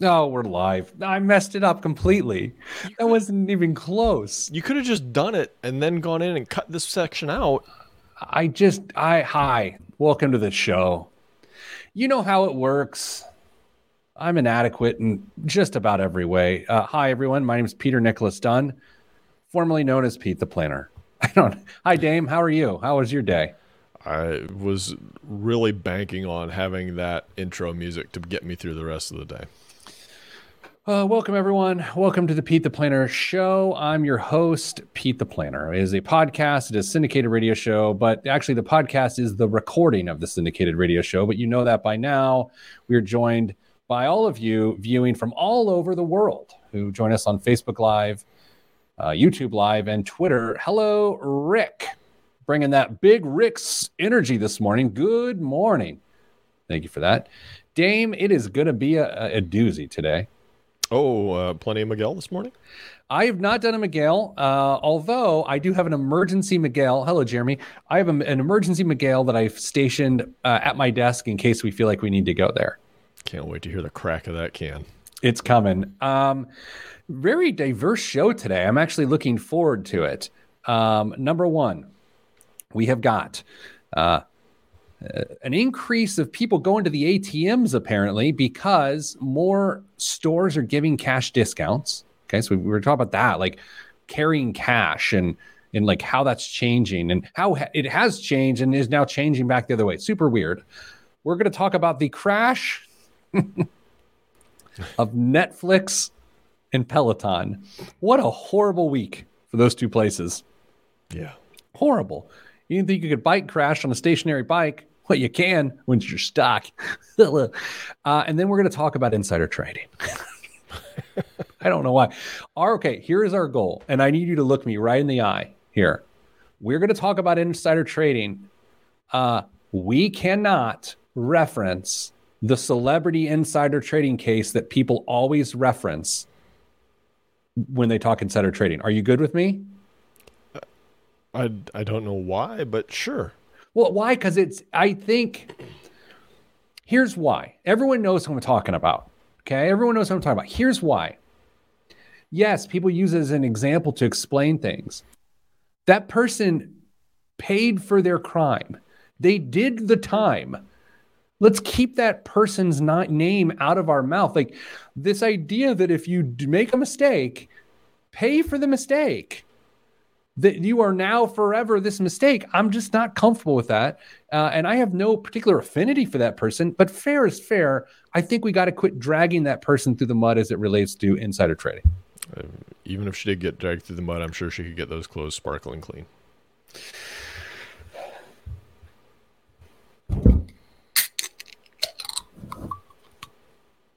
No, we're live. I messed it up completely. That wasn't even close. You could have just done it and then gone in and cut this section out. I just, I, hi, welcome to the show. You know how it works. I'm inadequate in just about every way. Uh, hi, everyone. My name is Peter Nicholas Dunn, formerly known as Pete the Planner. I don't, hi, Dame. How are you? How was your day? I was really banking on having that intro music to get me through the rest of the day. Uh, welcome, everyone. Welcome to the Pete the Planner show. I'm your host, Pete the Planner. It is a podcast, it is a syndicated radio show, but actually, the podcast is the recording of the syndicated radio show. But you know that by now. We are joined by all of you viewing from all over the world who join us on Facebook Live, uh, YouTube Live, and Twitter. Hello, Rick. Bringing that big Rick's energy this morning. Good morning. Thank you for that. Dame, it is going to be a, a doozy today. Oh, uh, plenty of Miguel this morning. I have not done a Miguel, uh, although I do have an emergency Miguel. Hello, Jeremy. I have a, an emergency Miguel that I've stationed uh, at my desk in case we feel like we need to go there. Can't wait to hear the crack of that can. It's coming. Um, very diverse show today. I'm actually looking forward to it. Um, number one, we have got uh, uh, an increase of people going to the ATMs apparently because more stores are giving cash discounts. Okay, so we, we were talking about that, like carrying cash and and like how that's changing and how it has changed and is now changing back the other way. Super weird. We're going to talk about the crash of Netflix and Peloton. What a horrible week for those two places. Yeah. Horrible. You didn't think you could bike crash on a stationary bike? Well, you can when you're stuck. uh, and then we're going to talk about insider trading. I don't know why. Our, okay, here is our goal. And I need you to look me right in the eye here. We're going to talk about insider trading. Uh, we cannot reference the celebrity insider trading case that people always reference when they talk insider trading. Are you good with me? I, I don't know why, but sure. Well, why? Because it's, I think, here's why. Everyone knows what I'm talking about. Okay. Everyone knows what I'm talking about. Here's why. Yes, people use it as an example to explain things. That person paid for their crime, they did the time. Let's keep that person's not name out of our mouth. Like this idea that if you make a mistake, pay for the mistake that you are now forever this mistake. I'm just not comfortable with that. Uh, and I have no particular affinity for that person, but fair is fair. I think we got to quit dragging that person through the mud as it relates to insider trading. Uh, even if she did get dragged through the mud, I'm sure she could get those clothes sparkling clean.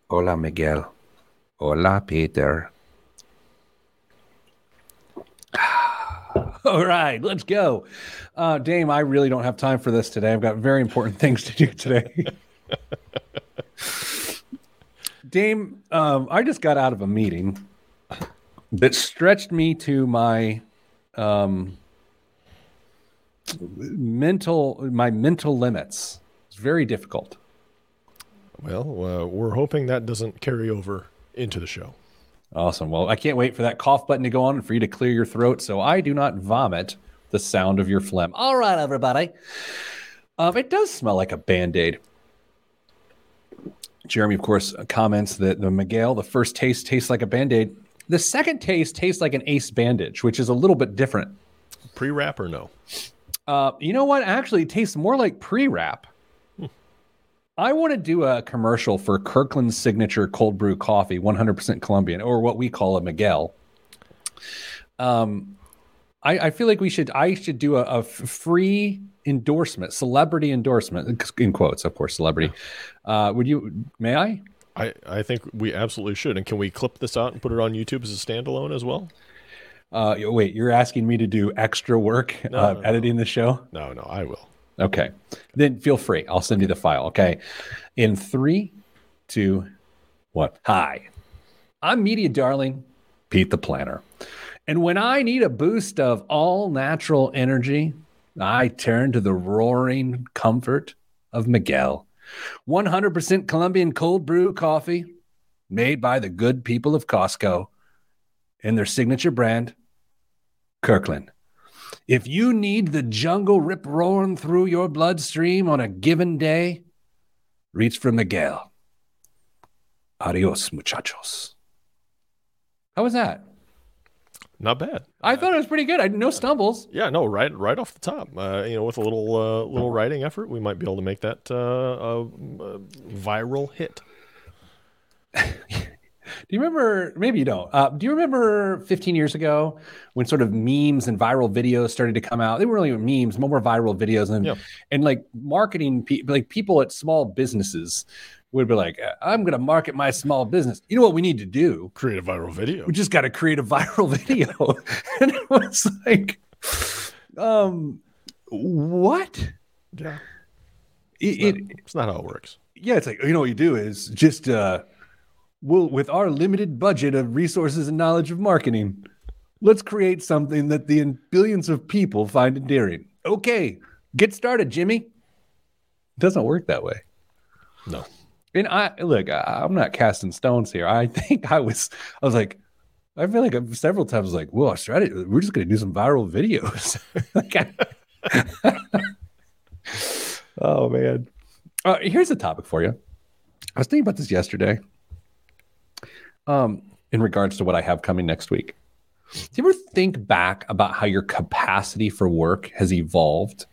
Hola, Miguel. Hola, Peter. All right, let's go. Uh, Dame, I really don't have time for this today. I've got very important things to do today. Dame, um, I just got out of a meeting that stretched me to my um, mental my mental limits. It's very difficult. Well, uh, we're hoping that doesn't carry over into the show. Awesome. Well, I can't wait for that cough button to go on and for you to clear your throat so I do not vomit the sound of your phlegm. All right, everybody. Um, it does smell like a band aid. Jeremy, of course, comments that the Miguel, the first taste tastes like a band aid. The second taste tastes like an ace bandage, which is a little bit different. Pre wrap or no? Uh, you know what? Actually, it tastes more like pre wrap. I want to do a commercial for Kirkland's signature cold brew coffee, 100% Colombian, or what we call a Miguel. Um, I, I feel like we should. I should do a, a free endorsement, celebrity endorsement, in quotes, of course, celebrity. Uh, would you? May I? I I think we absolutely should. And can we clip this out and put it on YouTube as a standalone as well? Uh, wait, you're asking me to do extra work no, uh, no, editing no. the show? No, no, I will. Okay. Then feel free. I'll send you the file. Okay. In three, two, one. Hi. I'm Media Darling, Pete the Planner. And when I need a boost of all natural energy, I turn to the roaring comfort of Miguel. 100% Colombian cold brew coffee made by the good people of Costco and their signature brand, Kirkland. If you need the jungle rip roaring through your bloodstream on a given day, reach for Miguel. Adios, muchachos. How was that? Not bad. I thought it was pretty good. I no stumbles. Yeah, no, right, right off the top. Uh, you know, with a little, uh, little writing effort, we might be able to make that uh, a, a viral hit. Do you remember? Maybe you don't. Uh, do you remember 15 years ago when sort of memes and viral videos started to come out? They were really memes, more viral videos, and Yeah. and like marketing, pe- like people at small businesses would be like, "I'm going to market my small business." You know what we need to do? Create a viral video. We just got to create a viral video, and it was like, um, what? Yeah, It, it, it's not how it works. yeah, it's like you know what you do is just uh we'll with our limited budget of resources and knowledge of marketing, let's create something that the billions of people find endearing. Okay, get started, Jimmy. It doesn't work that way. No, And I look, I, I'm not casting stones here. I think I was I was like I feel like I've several times like, well, our strategy, we're just gonna do some viral videos. Like, I- oh man. Uh, here's a topic for you. I was thinking about this yesterday. Um, in regards to what I have coming next week. Do you ever think back about how your capacity for work has evolved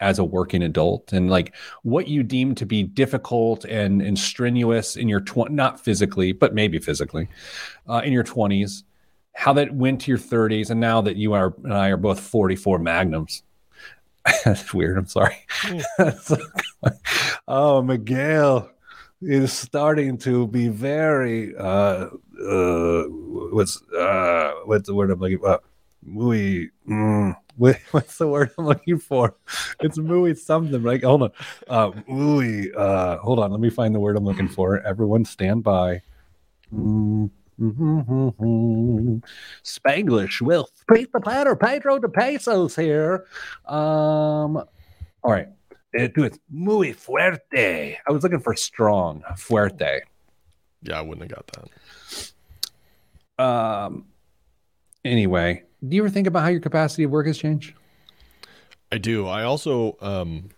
as a working adult and like what you deem to be difficult and, and strenuous in your tw- not physically, but maybe physically, uh, in your 20s, how that went to your 30s, and now that you are and I are both 44 magnums. That's weird. I'm sorry. oh, Miguel is starting to be very uh uh what's uh what's the word I'm looking for? Muy mm, what's the word I'm looking for? It's muy something, right? Hold on. Uh muy uh hold on, let me find the word I'm looking for. Everyone stand by. Mm, mhm. Spanglish with Pete the Platter, Pedro de Pesos here. Um all right. It, it's muy fuerte. I was looking for strong, fuerte. yeah, I wouldn't have got that. Um. Anyway, do you ever think about how your capacity of work has changed? I do. I also um,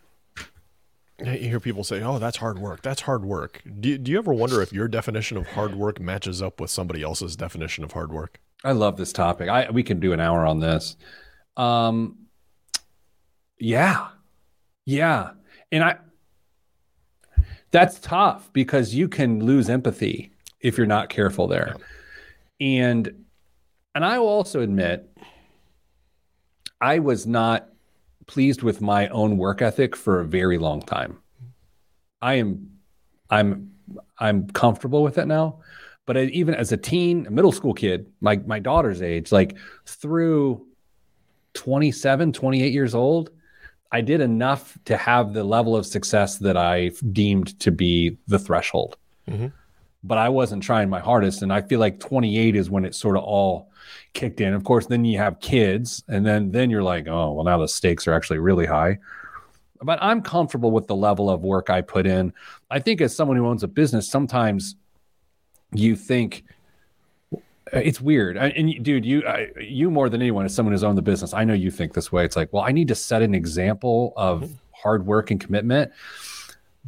I hear people say, "Oh, that's hard work. That's hard work." Do Do you ever wonder if your definition of hard work matches up with somebody else's definition of hard work? I love this topic. I we can do an hour on this. Um. Yeah, yeah, and I. That's tough because you can lose empathy if you're not careful there, and and I will also admit I was not pleased with my own work ethic for a very long time. I am I'm I'm comfortable with it now, but I, even as a teen, a middle school kid, my my daughter's age, like through 27, 28 years old, I did enough to have the level of success that I deemed to be the threshold. Mhm. But I wasn't trying my hardest. And I feel like 28 is when it sort of all kicked in. Of course, then you have kids, and then then you're like, oh, well, now the stakes are actually really high. But I'm comfortable with the level of work I put in. I think as someone who owns a business, sometimes you think it's weird. And, and dude, you I, you more than anyone, as someone who's owned the business, I know you think this way. It's like, well, I need to set an example of hard work and commitment.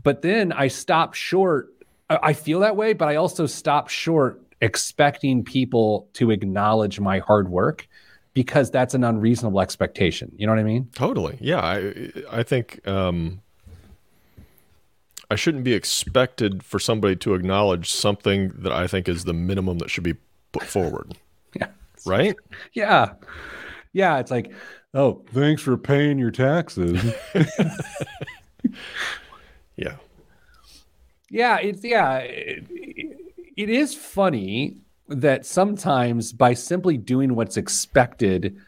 But then I stop short. I I feel that way, but I also stop short expecting people to acknowledge my hard work because that's an unreasonable expectation. You know what I mean? Totally. Yeah, I I think um, I shouldn't be expected for somebody to acknowledge something that I think is the minimum that should be put forward. Yeah. Right? Yeah. Yeah. It's like, oh, thanks for paying your taxes. Yeah. Yeah, it's yeah. It, it is funny that sometimes by simply doing what's expected,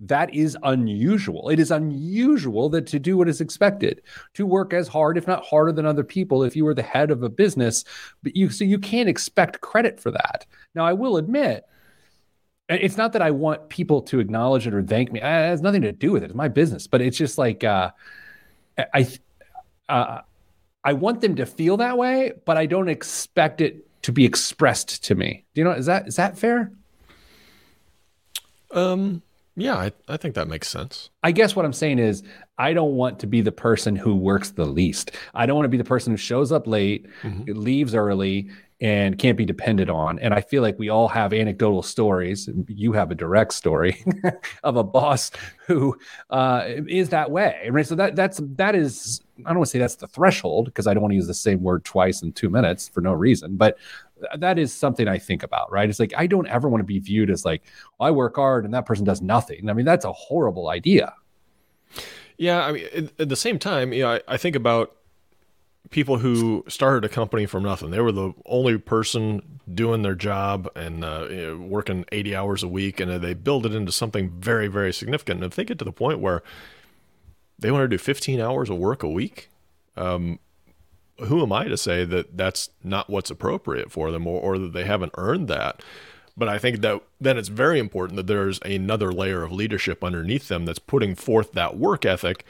that is unusual. It is unusual that to do what is expected, to work as hard, if not harder than other people, if you were the head of a business, but you so you can't expect credit for that. Now, I will admit, it's not that I want people to acknowledge it or thank me. It has nothing to do with it. It's my business, but it's just like uh, I, uh, I want them to feel that way, but I don't expect it to be expressed to me. Do you know is that is that fair? Um, yeah, I, I think that makes sense. I guess what I'm saying is I don't want to be the person who works the least. I don't want to be the person who shows up late, mm-hmm. leaves early, and can't be depended on. And I feel like we all have anecdotal stories. You have a direct story of a boss who uh, is that way. Right. So that that's that is I don't want to say that's the threshold because I don't want to use the same word twice in two minutes for no reason. But that is something I think about, right? It's like I don't ever want to be viewed as like well, I work hard and that person does nothing. I mean, that's a horrible idea. Yeah, I mean, at the same time, you know, I, I think about people who started a company from nothing. They were the only person doing their job and uh, you know, working 80 hours a week, and they build it into something very, very significant. And if they get to the point where they want to do 15 hours of work a week, um, who am I to say that that's not what's appropriate for them or, or that they haven't earned that? But I think that then it's very important that there's another layer of leadership underneath them that's putting forth that work ethic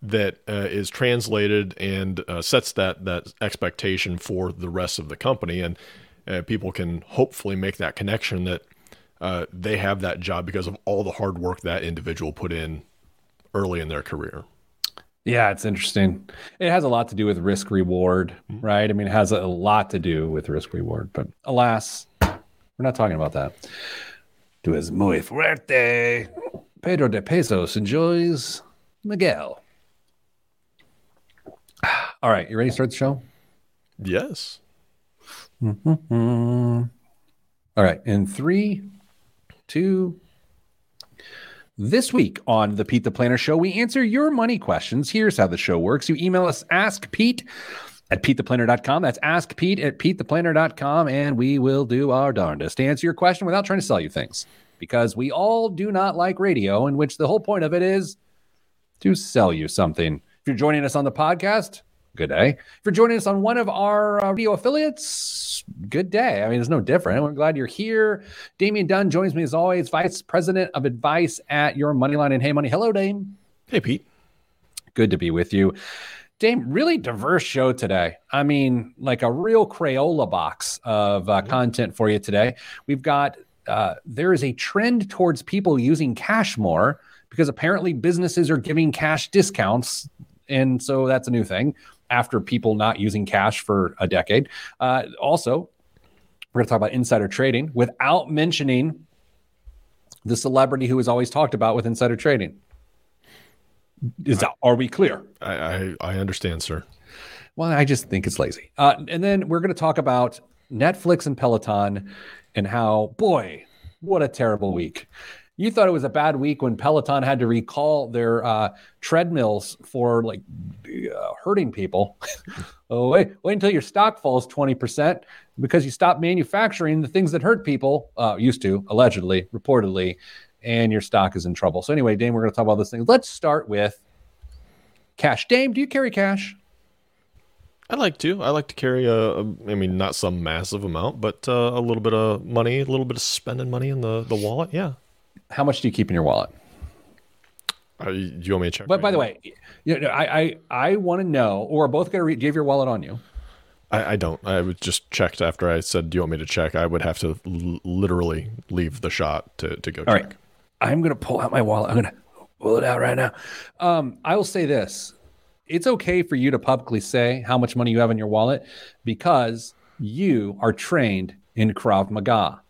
that uh, is translated and uh, sets that that expectation for the rest of the company, and uh, people can hopefully make that connection that uh, they have that job because of all the hard work that individual put in early in their career. Yeah, it's interesting. It has a lot to do with risk reward, mm-hmm. right? I mean, it has a lot to do with risk reward, but alas, we're not talking about that. Tu es muy fuerte. Pedro de Pesos enjoys Miguel. All right, you ready to start the show? Yes. Mm-hmm. All right, in three, two, this week on the Pete the Planner Show, we answer your money questions. Here's how the show works. You email us, ask Pete at PeteThePlanner.com. That's ask Pete at PeteThePlanner.com, and we will do our darndest to answer your question without trying to sell you things. Because we all do not like radio, in which the whole point of it is to sell you something. If you're joining us on the podcast, good day. For joining us on one of our uh, radio affiliates, good day. I mean, it's no different. We're glad you're here. Damian Dunn joins me as always, Vice President of Advice at Your Moneyline and Hey Money. Hello, Dame. Hey, Pete. Good to be with you. Dame, really diverse show today. I mean, like a real Crayola box of uh, content for you today. We've got uh, there is a trend towards people using cash more because apparently businesses are giving cash discounts. And so that's a new thing after people not using cash for a decade. Uh, also, we're going to talk about insider trading without mentioning the celebrity who is always talked about with insider trading. Is that, are we clear? I, I, I understand, sir. Well, I just think it's lazy. Uh, and then we're going to talk about Netflix and Peloton and how, boy, what a terrible week. You thought it was a bad week when Peloton had to recall their uh, treadmills for like uh, hurting people. oh, wait, wait until your stock falls 20% because you stop manufacturing the things that hurt people, uh, used to, allegedly, reportedly, and your stock is in trouble. So, anyway, Dame, we're going to talk about this thing. Let's start with cash. Dame, do you carry cash? I like to. I like to carry a, a I mean, not some massive amount, but uh, a little bit of money, a little bit of spending money in the, the wallet. Yeah how much do you keep in your wallet? Uh, do you want me to check? But right by now? the way, you know, I I, I want to know, or both going to read. Do you have your wallet on you? I, I, don't. I just checked after I said, "Do you want me to check?" I would have to l- literally leave the shot to to go All check. Right. I'm going to pull out my wallet. I'm going to pull it out right now. Um, I will say this: it's okay for you to publicly say how much money you have in your wallet because you are trained in Krav Maga.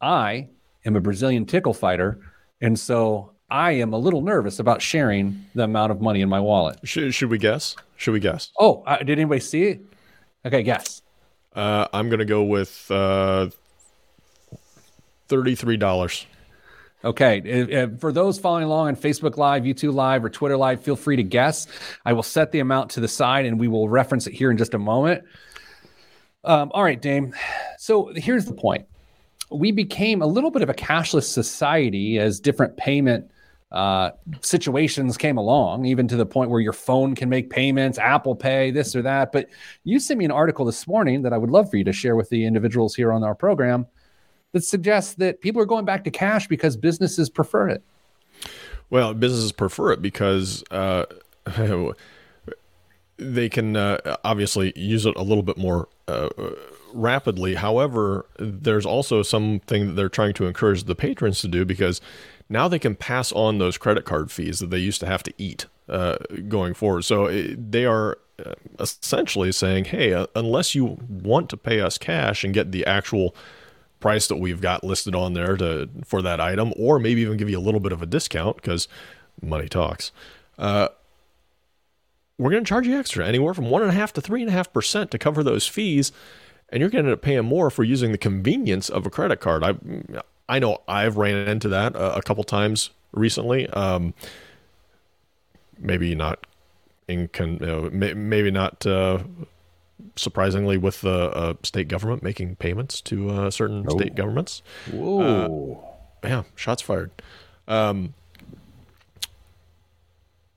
I am a Brazilian tickle fighter. And so I am a little nervous about sharing the amount of money in my wallet. Should, should we guess? Should we guess? Oh, uh, did anybody see it? Okay, guess. Uh, I'm going to go with uh, $33. Okay. For those following along on Facebook Live, YouTube Live, or Twitter Live, feel free to guess. I will set the amount to the side and we will reference it here in just a moment. Um, all right, Dame. So here's the point we became a little bit of a cashless society as different payment uh, situations came along, even to the point where your phone can make payments, Apple Pay, this or that. But you sent me an article this morning that I would love for you to share with the individuals here on our program that suggests that people are going back to cash because businesses prefer it. Well, businesses prefer it because uh, they can uh, obviously use it a little bit more uh, rapidly. However, there's also something that they're trying to encourage the patrons to do because now they can pass on those credit card fees that they used to have to eat uh, going forward. So it, they are uh, essentially saying, hey, uh, unless you want to pay us cash and get the actual price that we've got listed on there to for that item, or maybe even give you a little bit of a discount because money talks. Uh, we're going to charge you extra, anywhere from one and a half to three and a half percent to cover those fees, and you're going to end up paying more for using the convenience of a credit card. I I know I've ran into that a, a couple times recently. Um, maybe not in con, you know, may, maybe not uh, surprisingly with the uh, state government making payments to uh, certain oh. state governments. Whoa! Uh, yeah, shots fired. Um,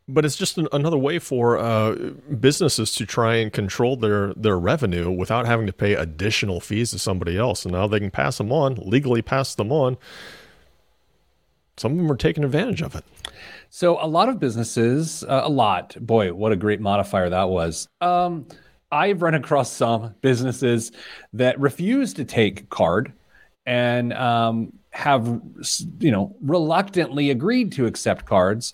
but it's just an, another way for uh, businesses to try and control their their revenue without having to pay additional fees to somebody else. And now they can pass them on legally, pass them on. Some of them are taking advantage of it. So a lot of businesses, uh, a lot. Boy, what a great modifier that was. Um, I've run across some businesses that refuse to take card and um, have you know reluctantly agreed to accept cards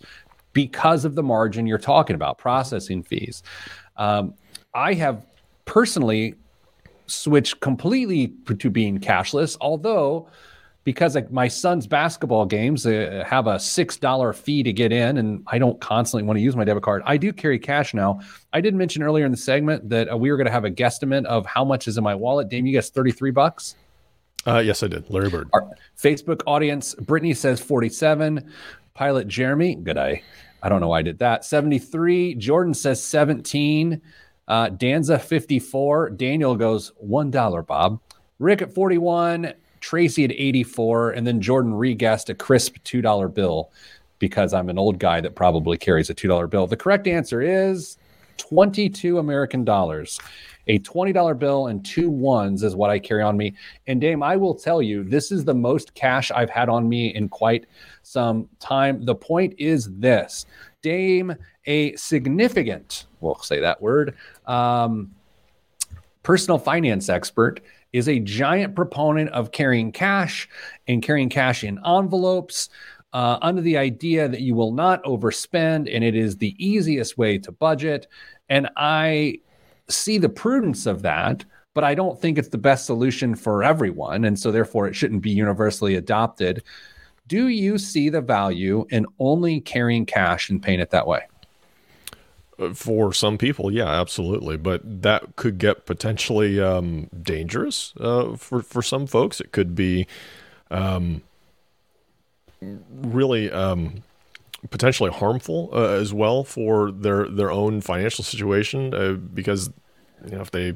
because of the margin you're talking about, processing fees. Um, I have personally switched completely to being cashless, although because like my son's basketball games uh, have a six dollar fee to get in, and I don't constantly want to use my debit card. I do carry cash now. I did mention earlier in the segment that uh, we were going to have a guesstimate of how much is in my wallet. Dame, you guessed thirty three bucks. Uh, yes, I did. Larry Bird. Our Facebook audience, Brittany says 47. Pilot Jeremy, good eye. I don't know why I did that. 73. Jordan says 17. Uh, Danza 54. Daniel goes $1, Bob. Rick at 41. Tracy at 84. And then Jordan re-guessed a crisp $2 bill because I'm an old guy that probably carries a $2 bill. The correct answer is 22 American dollars. A $20 bill and two ones is what I carry on me. And Dame, I will tell you, this is the most cash I've had on me in quite some time. The point is this Dame, a significant, we'll say that word, um, personal finance expert, is a giant proponent of carrying cash and carrying cash in envelopes. Uh, under the idea that you will not overspend and it is the easiest way to budget. And I see the prudence of that, but I don't think it's the best solution for everyone. And so, therefore, it shouldn't be universally adopted. Do you see the value in only carrying cash and paying it that way? Uh, for some people, yeah, absolutely. But that could get potentially um, dangerous uh, for for some folks. It could be um, really um, potentially harmful uh, as well for their their own financial situation uh, because you know if they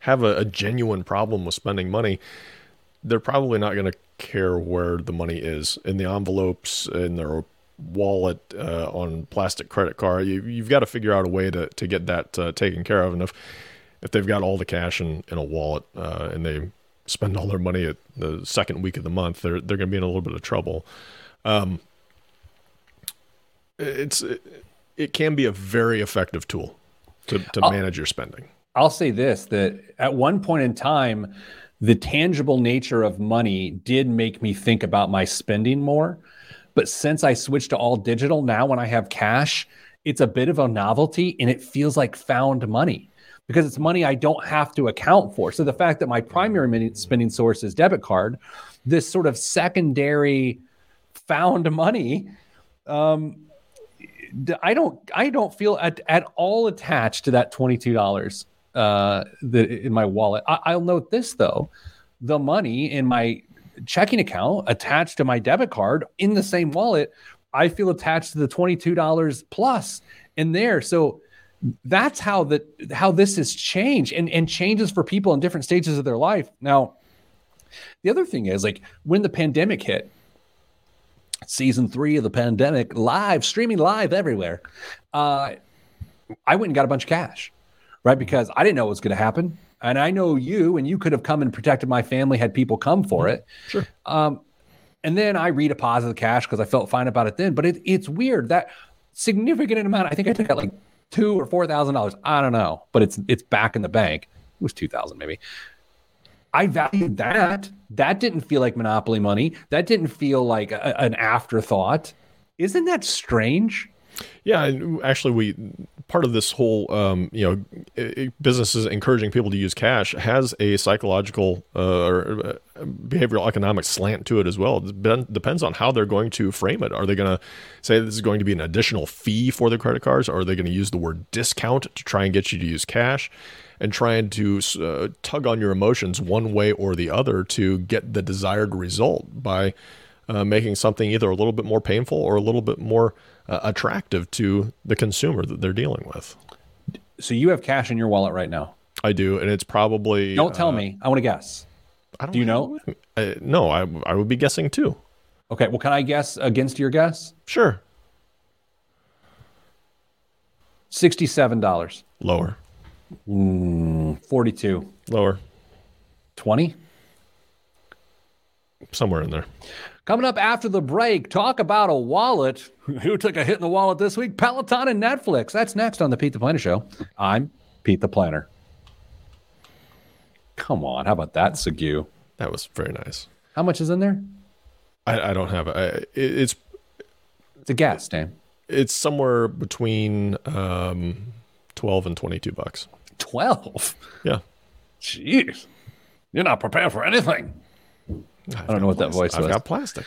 have a, a genuine problem with spending money, they're probably not going to care where the money is in the envelopes in their wallet uh, on plastic credit card. You, have got to figure out a way to, to get that uh, taken care of. And if if they've got all the cash in, in a wallet uh, and they spend all their money at the second week of the month, they're they're going to be in a little bit of trouble. Um, it's it, it can be a very effective tool to to I'll, manage your spending. I'll say this: that at one point in time the tangible nature of money did make me think about my spending more. But since I switched to all digital, now when I have cash, it's a bit of a novelty and it feels like found money because it's money I don't have to account for. So the fact that my primary spending source is debit card, this sort of secondary found money, um, I don't I don't feel at, at all attached to that twenty two dollars uh, in my wallet. I, I'll note this though: the money in my checking account attached to my debit card in the same wallet, I feel attached to the twenty-two dollars plus in there. So that's how that how this has changed and and changes for people in different stages of their life. Now, the other thing is like when the pandemic hit, season three of the pandemic, live streaming live everywhere. Uh, I went and got a bunch of cash right? Because I didn't know what was going to happen. And I know you, and you could have come and protected my family had people come for it. Sure. Um, and then I redeposited the cash because I felt fine about it then. But it, it's weird that significant amount. I think I took out like two or four thousand dollars. I don't know, but it's it's back in the bank. It was two thousand maybe. I valued that. That didn't feel like monopoly money. That didn't feel like a, an afterthought. Isn't that strange? Yeah, actually, we part of this whole um, you know businesses encouraging people to use cash has a psychological uh, or uh, behavioral economic slant to it as well. It depends on how they're going to frame it. Are they going to say this is going to be an additional fee for the credit cards, or are they going to use the word discount to try and get you to use cash? And trying to uh, tug on your emotions one way or the other to get the desired result by uh, making something either a little bit more painful or a little bit more uh, attractive to the consumer that they're dealing with. So you have cash in your wallet right now. I do, and it's probably. Don't tell uh, me. I want to guess. I don't do you know? I, no, I I would be guessing too. Okay. Well, can I guess against your guess? Sure. Sixty-seven dollars. Lower. Mm, Forty-two. Lower. Twenty. Somewhere in there. Coming up after the break, talk about a wallet. Who took a hit in the wallet this week? Peloton and Netflix. That's next on the Pete the Planner Show. I'm Pete the Planner. Come on, how about that, Segu? That was very nice. How much is in there? I, I don't have it. It. It's it's a guess, Dan. It's somewhere between um, twelve and twenty-two bucks. Twelve? Yeah. Jeez, you're not prepared for anything. I've I do not know what plastic. that voice was. I've got plastic.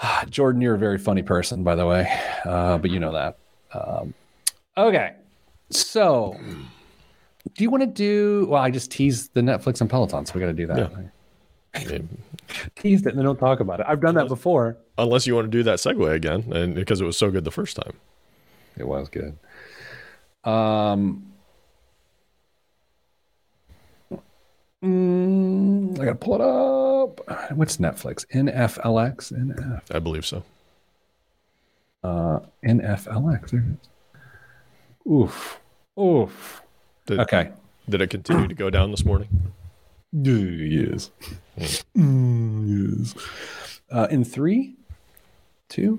Jordan, you're a very funny person, by the way, uh, but you know that. Um, okay, so do you want to do? Well, I just teased the Netflix and Peloton, so we got to do that. Yeah. teased it and then don't talk about it. I've done unless, that before. Unless you want to do that segue again, and because it was so good the first time. It was good. Um, Mm, I gotta pull it up. What's Netflix? NFLX? NF. I believe so. Uh, NFLX. There it is. Oof. Oof. Did, okay. Did it continue to go down this morning? Yes. Mm, yes. Uh, in three, two,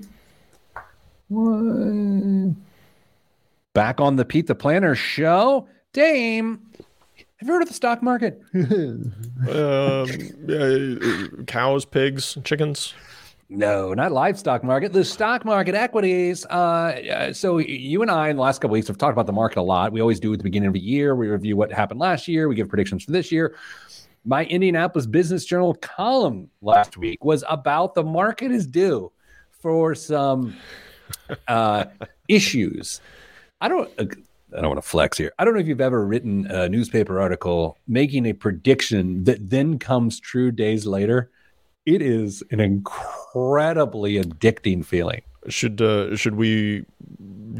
one. Back on the Pete the Planner show. Dame, have you heard of the stock market? um, yeah, cows, pigs, chickens. No, not livestock market. The stock market equities. Uh, so you and I in the last couple weeks have talked about the market a lot. We always do at the beginning of the year. We review what happened last year. We give predictions for this year. My Indianapolis Business Journal column last week was about the market is due for some uh, issues. I don't. I don't want to flex here. I don't know if you've ever written a newspaper article making a prediction that then comes true days later. It is an incredibly addicting feeling. Should uh, should we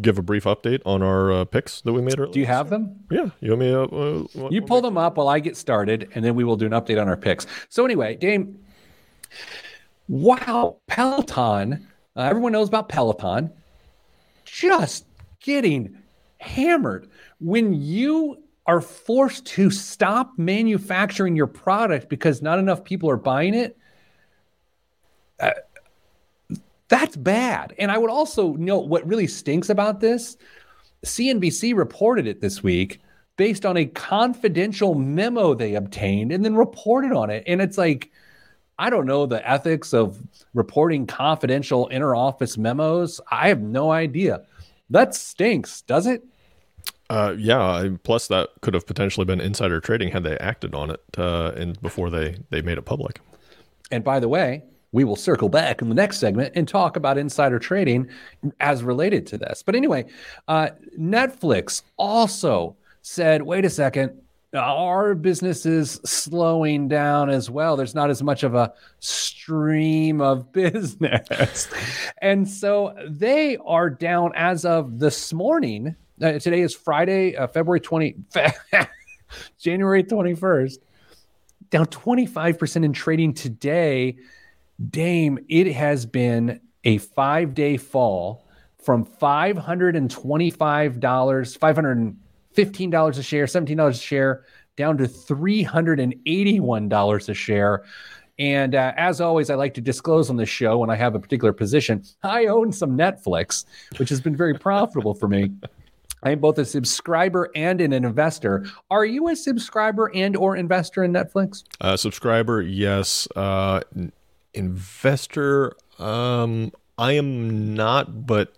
give a brief update on our uh, picks that we made earlier? Do you have them? Yeah, you want me? Uh, uh, you pull them up while I get started, and then we will do an update on our picks. So anyway, Dame, wow, Peloton. Uh, everyone knows about Peloton. Just getting hammered. When you are forced to stop manufacturing your product because not enough people are buying it, uh, that's bad. And I would also note what really stinks about this CNBC reported it this week based on a confidential memo they obtained and then reported on it. And it's like, I don't know the ethics of reporting confidential inter office memos. I have no idea. That stinks, does it? Uh, yeah. Plus, that could have potentially been insider trading had they acted on it uh, and before they they made it public. And by the way, we will circle back in the next segment and talk about insider trading as related to this. But anyway, uh, Netflix also said, "Wait a second, our business is slowing down as well. There's not as much of a stream of business. and so they are down as of this morning. Uh, today is Friday, uh, February 20, January 21st, down 25% in trading today. Dame, it has been a five day fall from $525, $515 a share, $17 a share, down to $381 a share. And uh, as always, I like to disclose on this show when I have a particular position. I own some Netflix, which has been very profitable for me. I am both a subscriber and an investor. Are you a subscriber and or investor in Netflix? Uh, subscriber, yes. Uh, investor, um, I am not, but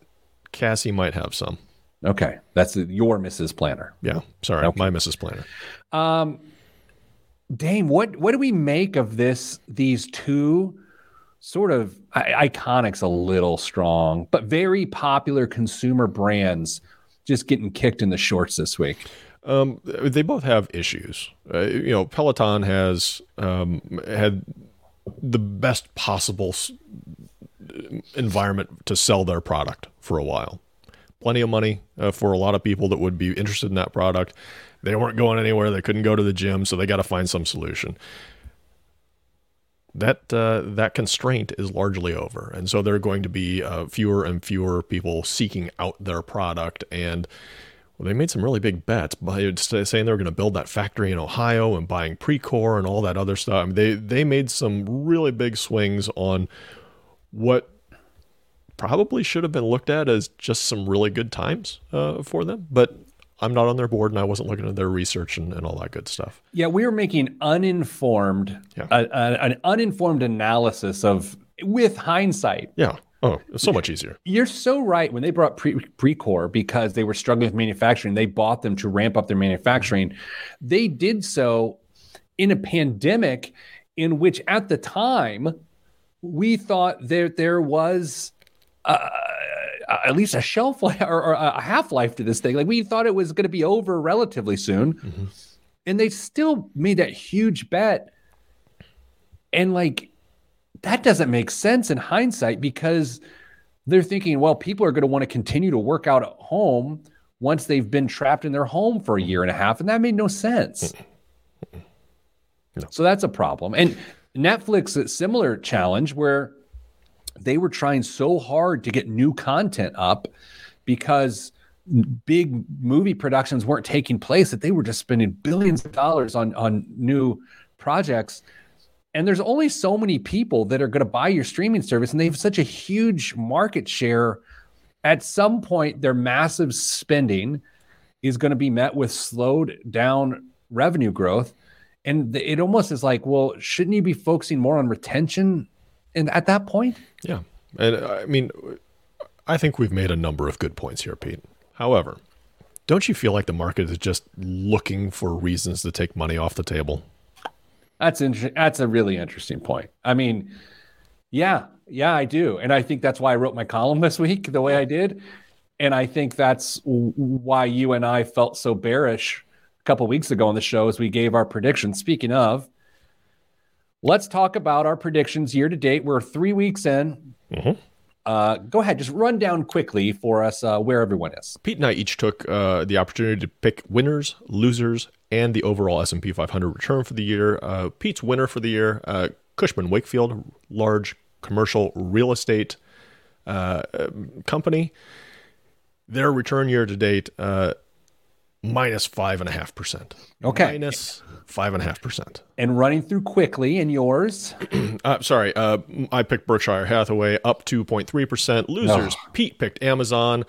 Cassie might have some. Okay, that's your Mrs. Planner. Yeah, sorry, okay. my Mrs. Planner. Um, Dame, what what do we make of this? These two sort of iconics, a little strong, but very popular consumer brands, just getting kicked in the shorts this week. Um, they both have issues. Uh, you know, Peloton has um, had the best possible environment to sell their product for a while. Plenty of money uh, for a lot of people that would be interested in that product. They weren't going anywhere. They couldn't go to the gym, so they got to find some solution. That uh, that constraint is largely over, and so there are going to be uh, fewer and fewer people seeking out their product. And well, they made some really big bets by saying they were going to build that factory in Ohio and buying Precor and all that other stuff. I mean, they they made some really big swings on what probably should have been looked at as just some really good times uh, for them, but I'm not on their board and I wasn't looking at their research and, and all that good stuff. Yeah, we were making uninformed, yeah. an uninformed analysis of with hindsight. Yeah. Oh, so much easier. You're so right. When they brought pre- Precor because they were struggling with manufacturing, they bought them to ramp up their manufacturing. They did so in a pandemic in which, at the time, we thought that there was. Uh, at least a shelf life or, or a half life to this thing. Like we thought it was going to be over relatively soon, mm-hmm. and they still made that huge bet. And like that doesn't make sense in hindsight because they're thinking, well, people are going to want to continue to work out at home once they've been trapped in their home for a year and a half, and that made no sense. No. So that's a problem. And Netflix, a similar challenge where they were trying so hard to get new content up because big movie productions weren't taking place that they were just spending billions of dollars on on new projects. And there's only so many people that are going to buy your streaming service and they have such a huge market share. At some point their massive spending is going to be met with slowed down revenue growth. And it almost is like well shouldn't you be focusing more on retention and at that point. Yeah. And uh, I mean, I think we've made a number of good points here, Pete. However, don't you feel like the market is just looking for reasons to take money off the table? That's interesting. That's a really interesting point. I mean, yeah, yeah, I do, and I think that's why I wrote my column this week the way I did, and I think that's why you and I felt so bearish a couple weeks ago on the show as we gave our predictions. Speaking of, Let's talk about our predictions year to date. We're three weeks in. Mm-hmm. Uh, go ahead, just run down quickly for us uh, where everyone is. Pete and I each took uh, the opportunity to pick winners, losers, and the overall S&P 500 return for the year. Uh, Pete's winner for the year, uh, Cushman Wakefield, large commercial real estate uh, company. Their return year to date, minus five and a half percent. Okay, minus five and a half percent. And running through quickly, and yours? uh, sorry, uh, I picked Berkshire Hathaway up two point three percent. Losers, oh. Pete picked Amazon.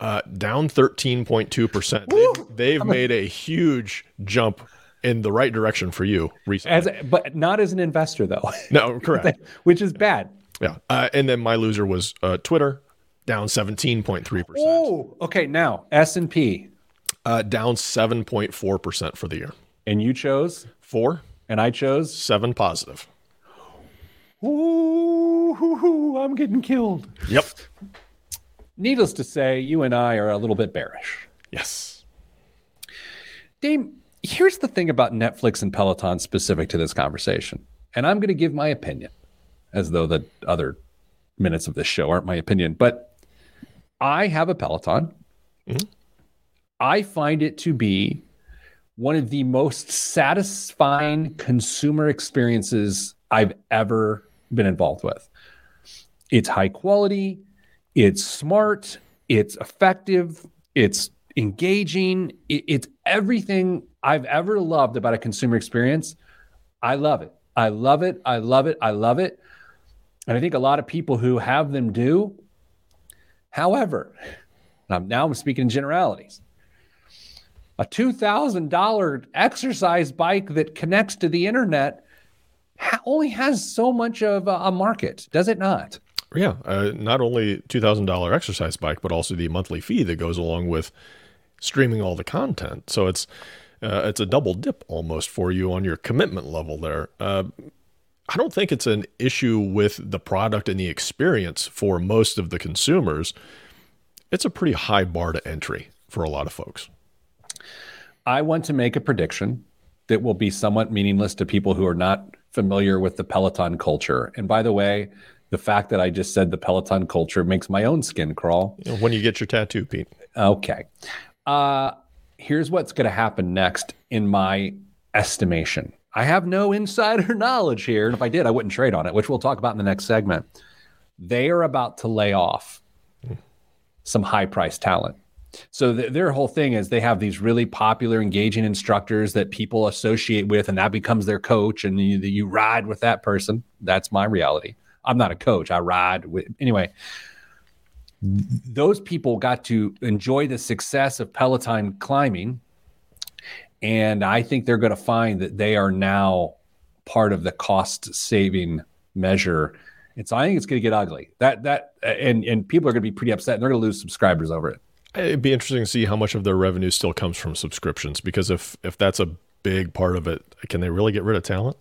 Uh, down 13.2%. They've, they've made a huge jump in the right direction for you recently. As, but not as an investor, though. No, correct. Which is bad. Yeah. Uh, and then my loser was uh, Twitter, down 17.3%. Oh, okay. Now, S&P, uh, down 7.4% for the year. And you chose? Four. And I chose? Seven positive. Ooh, I'm getting killed. Yep. Needless to say, you and I are a little bit bearish. Yes. Dame, here's the thing about Netflix and Peloton specific to this conversation. And I'm going to give my opinion as though the other minutes of this show aren't my opinion. But I have a Peloton. Mm-hmm. I find it to be one of the most satisfying consumer experiences I've ever been involved with. It's high quality, it's smart, it's effective, it's engaging, it's everything I've ever loved about a consumer experience. I love it. I love it. I love it. I love it. And I think a lot of people who have them do. However, now I'm speaking in generalities a $2,000 exercise bike that connects to the internet only has so much of a, a market, does it not? Yeah, uh, not only two thousand dollar exercise bike, but also the monthly fee that goes along with streaming all the content. So it's uh, it's a double dip almost for you on your commitment level there. Uh, I don't think it's an issue with the product and the experience for most of the consumers. It's a pretty high bar to entry for a lot of folks. I want to make a prediction that will be somewhat meaningless to people who are not familiar with the Peloton culture. And by the way, the fact that I just said the Peloton culture makes my own skin crawl. When you get your tattoo, Pete. Okay. Uh, here's what's going to happen next, in my estimation. I have no insider knowledge here. And if I did, I wouldn't trade on it, which we'll talk about in the next segment. They are about to lay off some high priced talent. So th- their whole thing is they have these really popular, engaging instructors that people associate with, and that becomes their coach, and you, you ride with that person. That's my reality. I'm not a coach. I ride with anyway. Those people got to enjoy the success of Peloton climbing, and I think they're going to find that they are now part of the cost saving measure. And so I think it's going to get ugly. That that and and people are going to be pretty upset, and they're going to lose subscribers over it. It'd be interesting to see how much of their revenue still comes from subscriptions because if if that's a big part of it, can they really get rid of talent?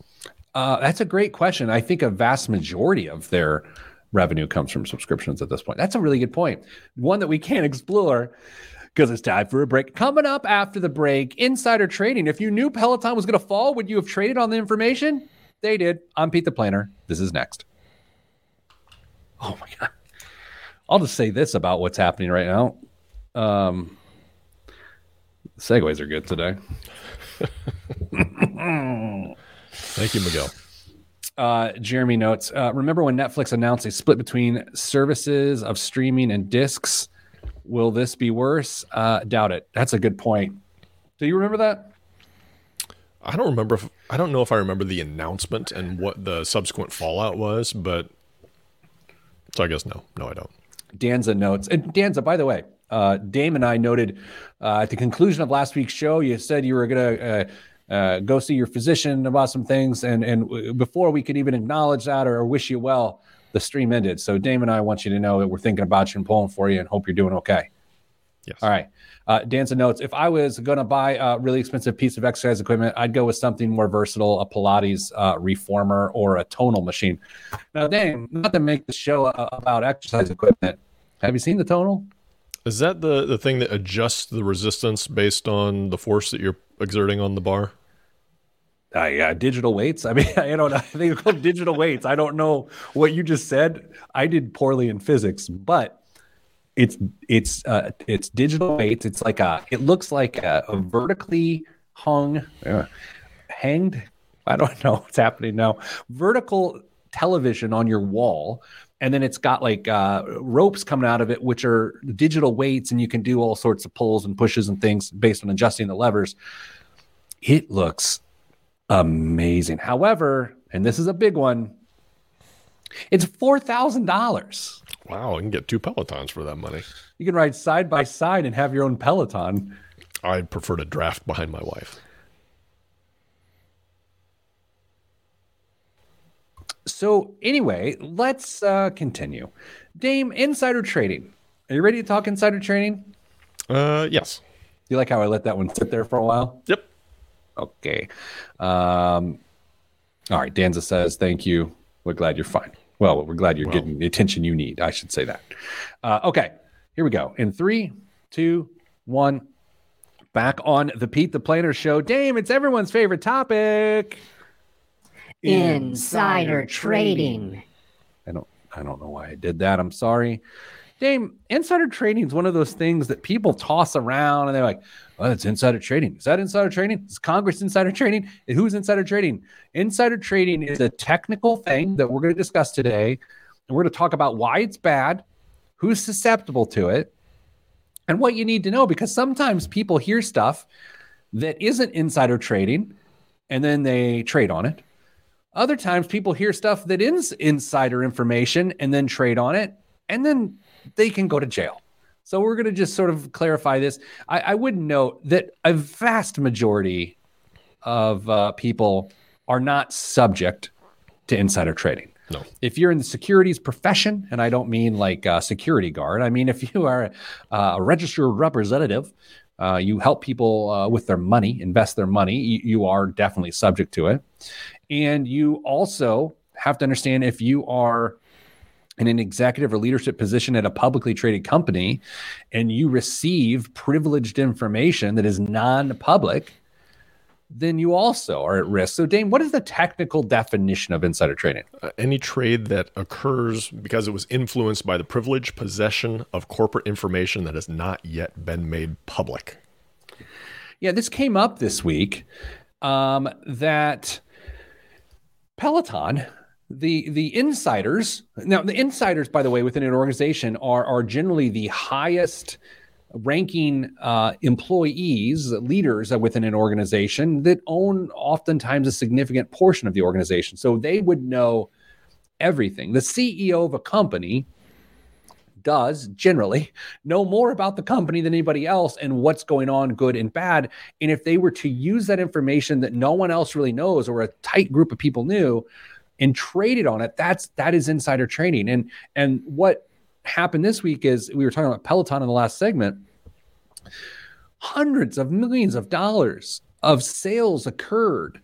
Uh, that's a great question. I think a vast majority of their revenue comes from subscriptions at this point. That's a really good point. One that we can't explore because it's time for a break. Coming up after the break, insider trading. If you knew Peloton was going to fall, would you have traded on the information? They did. I'm Pete the Planner. This is next. Oh my God. I'll just say this about what's happening right now. Um, segues are good today. Thank you, Miguel. Uh, Jeremy notes uh, Remember when Netflix announced a split between services of streaming and discs? Will this be worse? Uh, doubt it. That's a good point. Do you remember that? I don't remember. If, I don't know if I remember the announcement and what the subsequent fallout was, but so I guess no, no, I don't. Danza notes, and Danza, by the way, uh, Dame and I noted uh, at the conclusion of last week's show, you said you were going to uh, uh, go see your physician about some things, and and w- before we could even acknowledge that or, or wish you well, the stream ended. So Dame and I want you to know that we're thinking about you and pulling for you, and hope you're doing okay. Yes. All right. Uh, Danza notes, if I was going to buy a really expensive piece of exercise equipment, I'd go with something more versatile, a Pilates uh, reformer or a tonal machine. Now, Dame, not to make the show uh, about exercise equipment, have you seen the tonal? Is that the the thing that adjusts the resistance based on the force that you're exerting on the bar? Uh, yeah, digital weights. I mean, I don't know. I think it's called digital weights. I don't know what you just said. I did poorly in physics, but it's it's uh, it's digital weights. It's like a. It looks like a, a vertically hung, uh, hanged. I don't know what's happening now. Vertical television on your wall, and then it's got like uh, ropes coming out of it, which are digital weights, and you can do all sorts of pulls and pushes and things based on adjusting the levers. It looks amazing. However, and this is a big one, it's four thousand dollars. Wow, I can get two Pelotons for that money. You can ride side by side and have your own Peloton. I'd prefer to draft behind my wife. So anyway, let's uh, continue. Dame, insider trading. Are you ready to talk insider trading? Uh, yes. You like how I let that one sit there for a while? Yep. Okay. Um, all right. Danza says, thank you. We're glad you're fine. Well, we're glad you're Well. getting the attention you need. I should say that. Uh, okay. Here we go. In three, two, one. Back on the Pete the Planner show. Dame, it's everyone's favorite topic. Insider trading. I don't I don't know why I did that. I'm sorry. Dame, insider trading is one of those things that people toss around and they're like, oh, it's insider trading. Is that insider trading? Is Congress insider trading? Who's insider trading? Insider trading is a technical thing that we're going to discuss today. And we're going to talk about why it's bad, who's susceptible to it, and what you need to know because sometimes people hear stuff that isn't insider trading and then they trade on it. Other times people hear stuff that is insider information and then trade on it, and then they can go to jail. So we're going to just sort of clarify this. I, I would note that a vast majority of uh, people are not subject to insider trading. No. If you're in the securities profession, and I don't mean like a security guard, I mean if you are a registered representative, uh, you help people uh, with their money, invest their money, you, you are definitely subject to it. And you also have to understand if you are in an executive or leadership position at a publicly traded company and you receive privileged information that is non public, then you also are at risk. So, Dame, what is the technical definition of insider trading? Uh, any trade that occurs because it was influenced by the privileged possession of corporate information that has not yet been made public. Yeah, this came up this week um, that Peloton, the the insiders. Now, the insiders, by the way, within an organization are are generally the highest ranking uh, employees, leaders within an organization that own oftentimes a significant portion of the organization. So they would know everything. The CEO of a company does generally know more about the company than anybody else and what's going on, good and bad. And if they were to use that information that no one else really knows or a tight group of people knew and traded on it, that's that is insider trading. And and what happened this week is we were talking about Peloton in the last segment. Hundreds of millions of dollars of sales occurred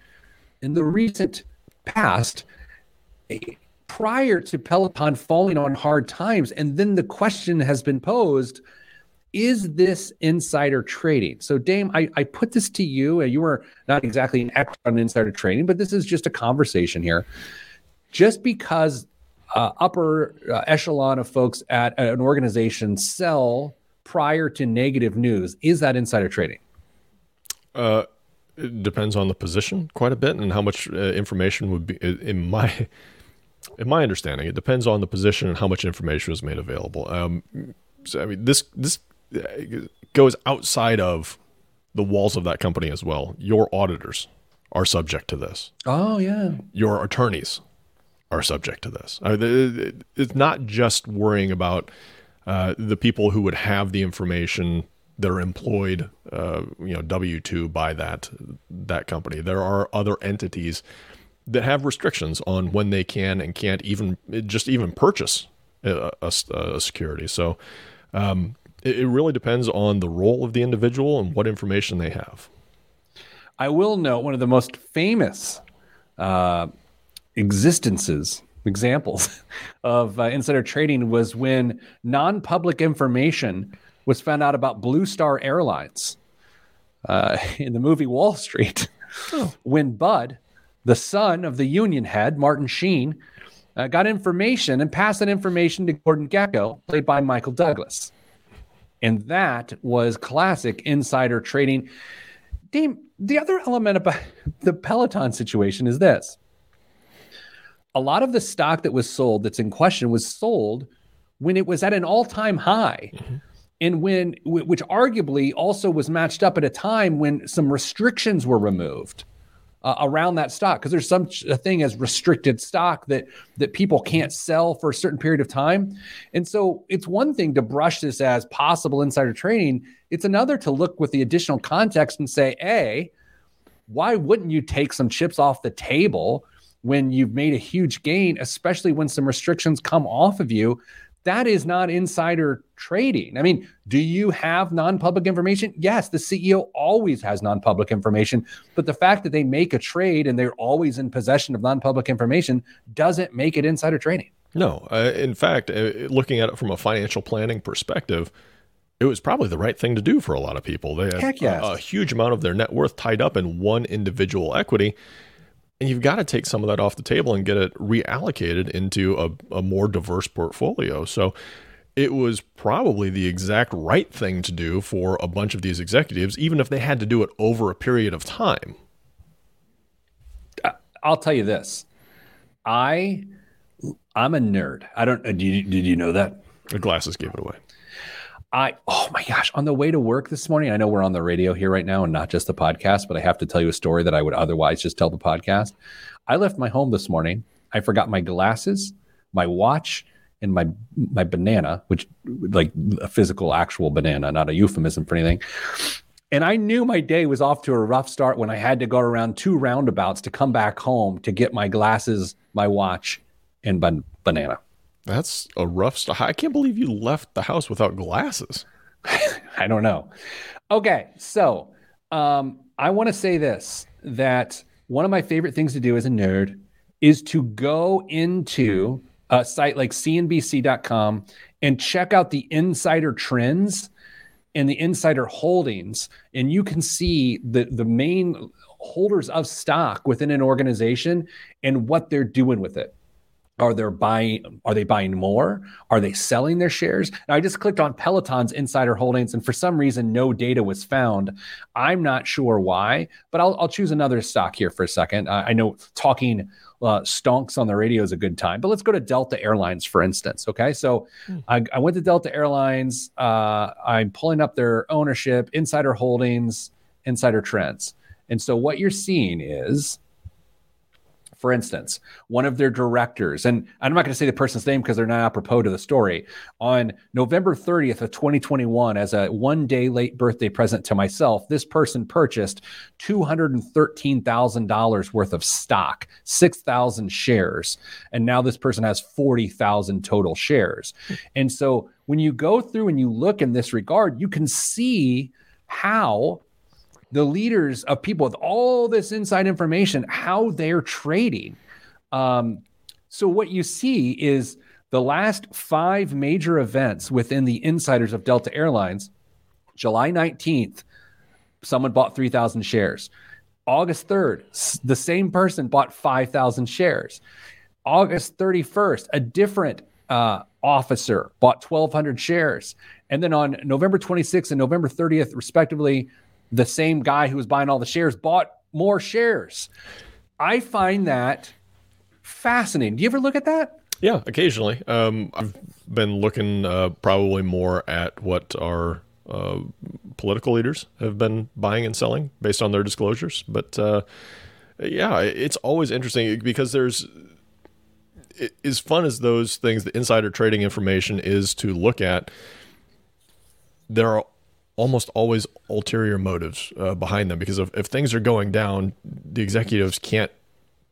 in the recent past prior to Peloton falling on hard times. And then the question has been posed is this insider trading? So, Dame, I, I put this to you. And you were not exactly an expert on insider trading, but this is just a conversation here. Just because uh, upper uh, echelon of folks at an organization sell prior to negative news. Is that insider trading? Uh, it depends on the position quite a bit and how much uh, information would be in my in my understanding. It depends on the position and how much information is made available. Um, so, I mean, this this uh, goes outside of the walls of that company as well. Your auditors are subject to this. Oh yeah. Your attorneys are subject to this. I mean, it's not just worrying about uh, the people who would have the information that are employed, uh, you know, W two by that that company. There are other entities that have restrictions on when they can and can't even just even purchase a, a, a security. So um, it, it really depends on the role of the individual and what information they have. I will note one of the most famous uh, existences examples of uh, insider trading was when non-public information was found out about Blue Star Airlines uh, in the movie Wall Street. Oh. when Bud, the son of the union head Martin Sheen, uh, got information and passed that information to Gordon Gekko, played by Michael Douglas, and that was classic insider trading. Dame, the other element about the Peloton situation is this a lot of the stock that was sold that's in question was sold when it was at an all-time high mm-hmm. and when which arguably also was matched up at a time when some restrictions were removed uh, around that stock because there's some a thing as restricted stock that that people can't sell for a certain period of time. And so it's one thing to brush this as possible insider trading. It's another to look with the additional context and say a why wouldn't you take some chips off the table when you've made a huge gain, especially when some restrictions come off of you, that is not insider trading. I mean, do you have non public information? Yes, the CEO always has non public information, but the fact that they make a trade and they're always in possession of non public information doesn't make it insider trading. No. Uh, in fact, uh, looking at it from a financial planning perspective, it was probably the right thing to do for a lot of people. They had yes. a, a huge amount of their net worth tied up in one individual equity and you've got to take some of that off the table and get it reallocated into a, a more diverse portfolio. So it was probably the exact right thing to do for a bunch of these executives, even if they had to do it over a period of time. I'll tell you this. I I'm a nerd. I don't uh, did you, did you know that? The glasses gave it away. I oh my gosh, on the way to work this morning, I know we're on the radio here right now and not just the podcast, but I have to tell you a story that I would otherwise just tell the podcast. I left my home this morning. I forgot my glasses, my watch, and my my banana, which like a physical actual banana, not a euphemism for anything. And I knew my day was off to a rough start when I had to go around two roundabouts to come back home to get my glasses, my watch, and ban- banana. That's a rough. I can't believe you left the house without glasses. I don't know. Okay, so um, I want to say this that one of my favorite things to do as a nerd is to go into a site like cnbc.com and check out the insider trends and the insider holdings and you can see the the main holders of stock within an organization and what they're doing with it are they buying are they buying more are they selling their shares now i just clicked on peloton's insider holdings and for some reason no data was found i'm not sure why but i'll, I'll choose another stock here for a second uh, i know talking uh, stonks on the radio is a good time. But let's go to Delta Airlines, for instance. Okay. So mm. I, I, went to Delta Airlines. Uh, I'm pulling up their ownership, insider holdings, insider trends. And so what you're seeing is for instance, one of their directors, and I'm not going to say the person's name because they're not apropos to the story, on November 30th of 2021, as a one day late birthday present to myself, this person purchased $213,000 worth of stock, 6,000 shares. And now this person has 40,000 total shares. And so when you go through and you look in this regard, you can see how the leaders of people with all this inside information, how they're trading. Um, so what you see is the last five major events within the insiders of Delta Airlines. July 19th, someone bought 3,000 shares. August 3rd, the same person bought 5,000 shares. August 31st, a different uh, officer bought 1,200 shares. And then on November 26th and November 30th, respectively, the same guy who was buying all the shares bought more shares. I find that fascinating. Do you ever look at that? Yeah, occasionally. Um, I've been looking uh, probably more at what our uh, political leaders have been buying and selling based on their disclosures. But uh, yeah, it's always interesting because there's as fun as those things, the insider trading information is to look at. There are almost always ulterior motives uh, behind them because if, if things are going down, the executives can't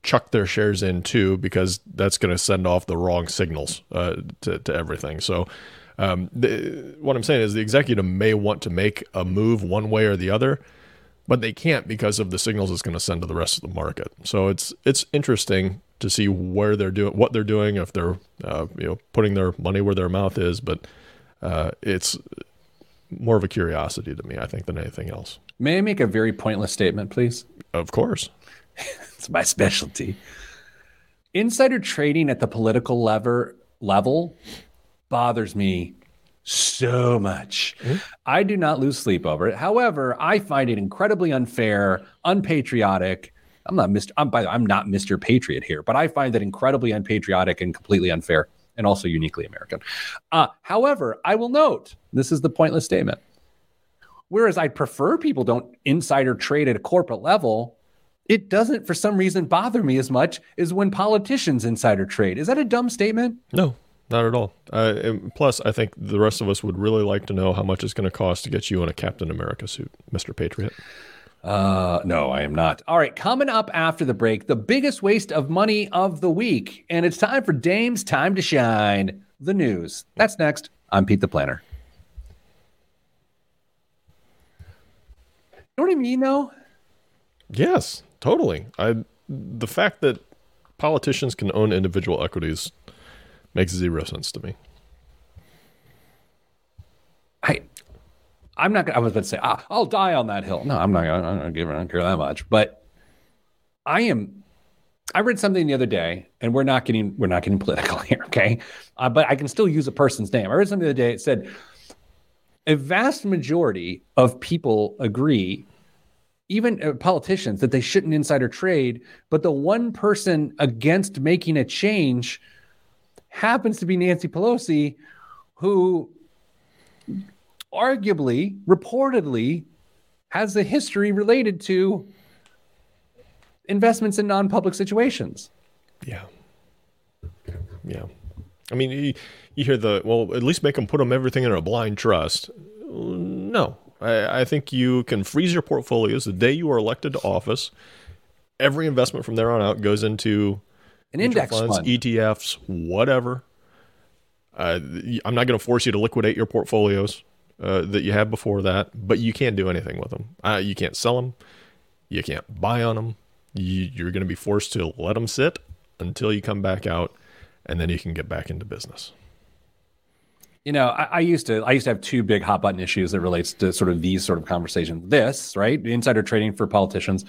chuck their shares in too because that's going to send off the wrong signals uh, to, to everything. So, um, the, what I'm saying is the executive may want to make a move one way or the other, but they can't because of the signals it's going to send to the rest of the market. So it's it's interesting to see where they're doing what they're doing if they're uh, you know putting their money where their mouth is, but uh, it's more of a curiosity to me, I think, than anything else. May I make a very pointless statement, please? Of course. it's my specialty. Insider trading at the political lever level bothers me so much. Mm-hmm. I do not lose sleep over it. However, I find it incredibly unfair, unpatriotic. I'm not Mr. I'm by the way, I'm not Mr. Patriot here, but I find it incredibly unpatriotic and completely unfair and also uniquely American. Uh, however, I will note this is the pointless statement. Whereas I prefer people don't insider trade at a corporate level, it doesn't for some reason bother me as much as when politicians insider trade. Is that a dumb statement? No, not at all. Uh, plus, I think the rest of us would really like to know how much it's going to cost to get you in a Captain America suit, Mr. Patriot. Uh, no, I am not. All right, coming up after the break, the biggest waste of money of the week. And it's time for Dame's Time to Shine, the news. That's next. I'm Pete the Planner. You know what I mean, though? Yes, totally. I the fact that politicians can own individual equities makes zero sense to me. I I'm not. I was about to say ah, I'll die on that hill. No, I'm not. I'm not giving. I don't care that much. But I am. I read something the other day, and we're not getting we're not getting political here, okay? Uh, but I can still use a person's name. I read something the other day. It said a vast majority of people agree, even uh, politicians, that they shouldn't insider trade. But the one person against making a change happens to be Nancy Pelosi, who arguably, reportedly, has a history related to investments in non-public situations. Yeah. Yeah. I mean, you, you hear the well, at least make them put them everything in a blind trust. No, I, I think you can freeze your portfolios the day you are elected to office. Every investment from there on out goes into An index funds, fund. ETFs, whatever. Uh, I'm not going to force you to liquidate your portfolios uh, that you had before that, but you can't do anything with them. Uh, you can't sell them. You can't buy on them. You, you're going to be forced to let them sit until you come back out, and then you can get back into business. You know, I, I, used to I used to have two big hot button issues that relates to sort of these sort of conversations. This, right? Insider trading for politicians,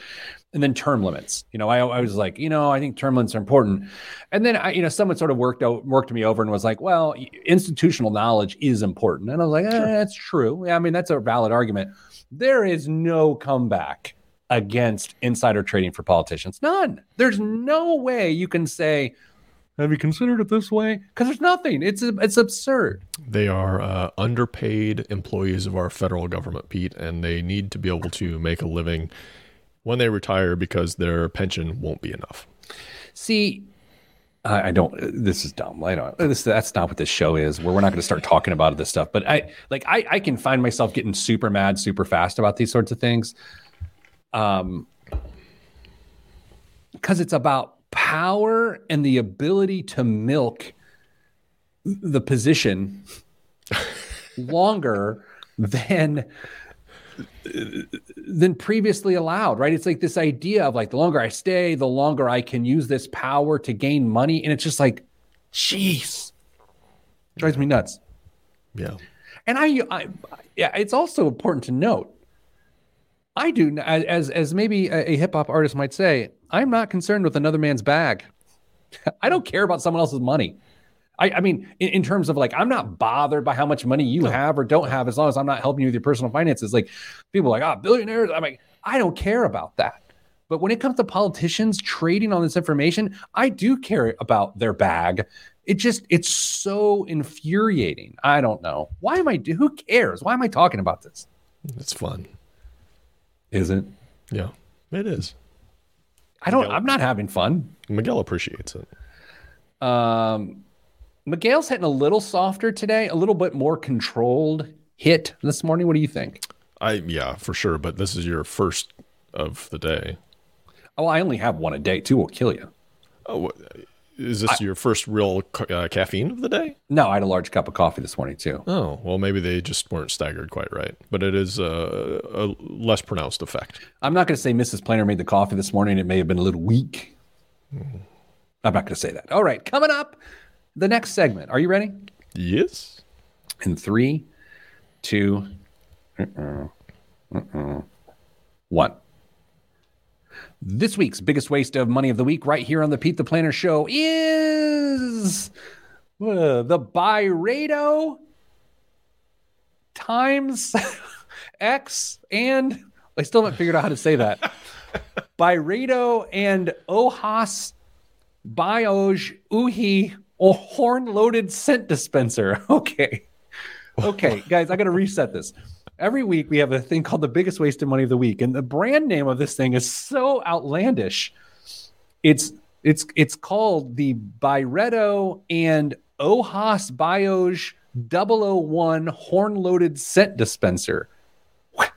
and then term limits. You know, I, I was like, you know, I think term limits are important. And then I, you know, someone sort of worked out worked me over and was like, well, institutional knowledge is important. And I was like, eh, sure. that's true. Yeah, I mean, that's a valid argument. There is no comeback against insider trading for politicians. None. There's no way you can say, have you considered it this way? Because there's nothing. It's it's absurd. They are uh, underpaid employees of our federal government, Pete, and they need to be able to make a living when they retire because their pension won't be enough. See, I, I don't. This is dumb. I don't. This that's not what this show is. Where we're not going to start talking about this stuff. But I like I I can find myself getting super mad super fast about these sorts of things. Um, because it's about power and the ability to milk the position longer than than previously allowed right? It's like this idea of like the longer i stay the longer i can use this power to gain money. And it's just like jeez drives me nuts. Yeah. And i, I yeah it's also important to note i do as as maybe a, a hip-hop artist might say I'm not concerned with another man's bag. I don't care about someone else's money. I, I mean, in, in, terms of like, I'm not bothered by how much money you no. have or don't have, as long as I'm not helping you with your personal finances. Like, people like, ah, oh, billionaires. I'm like, I don't care about that. But when it comes to politicians trading on this information, I do care about their bag. It just, it's so infuriating. I don't know. Why am I, who cares? Why am I talking about this? It's fun. Is it? Yeah, it is. I don't. Miguel, I'm not having fun. Miguel appreciates it. Um, Miguel's hitting a little softer today, a little bit more controlled hit this morning. What do you think? I yeah, for sure. But this is your first of the day. Oh, I only have one a day. Two will kill you. Oh, is this I, your first real uh, caffeine of the day? No, I had a large cup of coffee this morning too. Oh, well, maybe they just weren't staggered quite right, but it is a, a less pronounced effect. I'm not going to say Mrs. Planner made the coffee this morning. It may have been a little weak. Mm. I'm not going to say that. All right, coming up, the next segment. Are you ready? Yes. In three, two, uh-uh, uh-uh, one. This week's biggest waste of money of the week, right here on the Pete the Planner Show, is uh, the Byredo times X and I still haven't figured out how to say that. Byredo and Ohas Bioj Uhi or horn loaded scent dispenser. Okay. Okay, guys, I got to reset this every week we have a thing called the biggest waste of money of the week, and the brand name of this thing is so outlandish. It's it's it's called the Byredo and Ohas Bioj 001 horn loaded scent dispenser.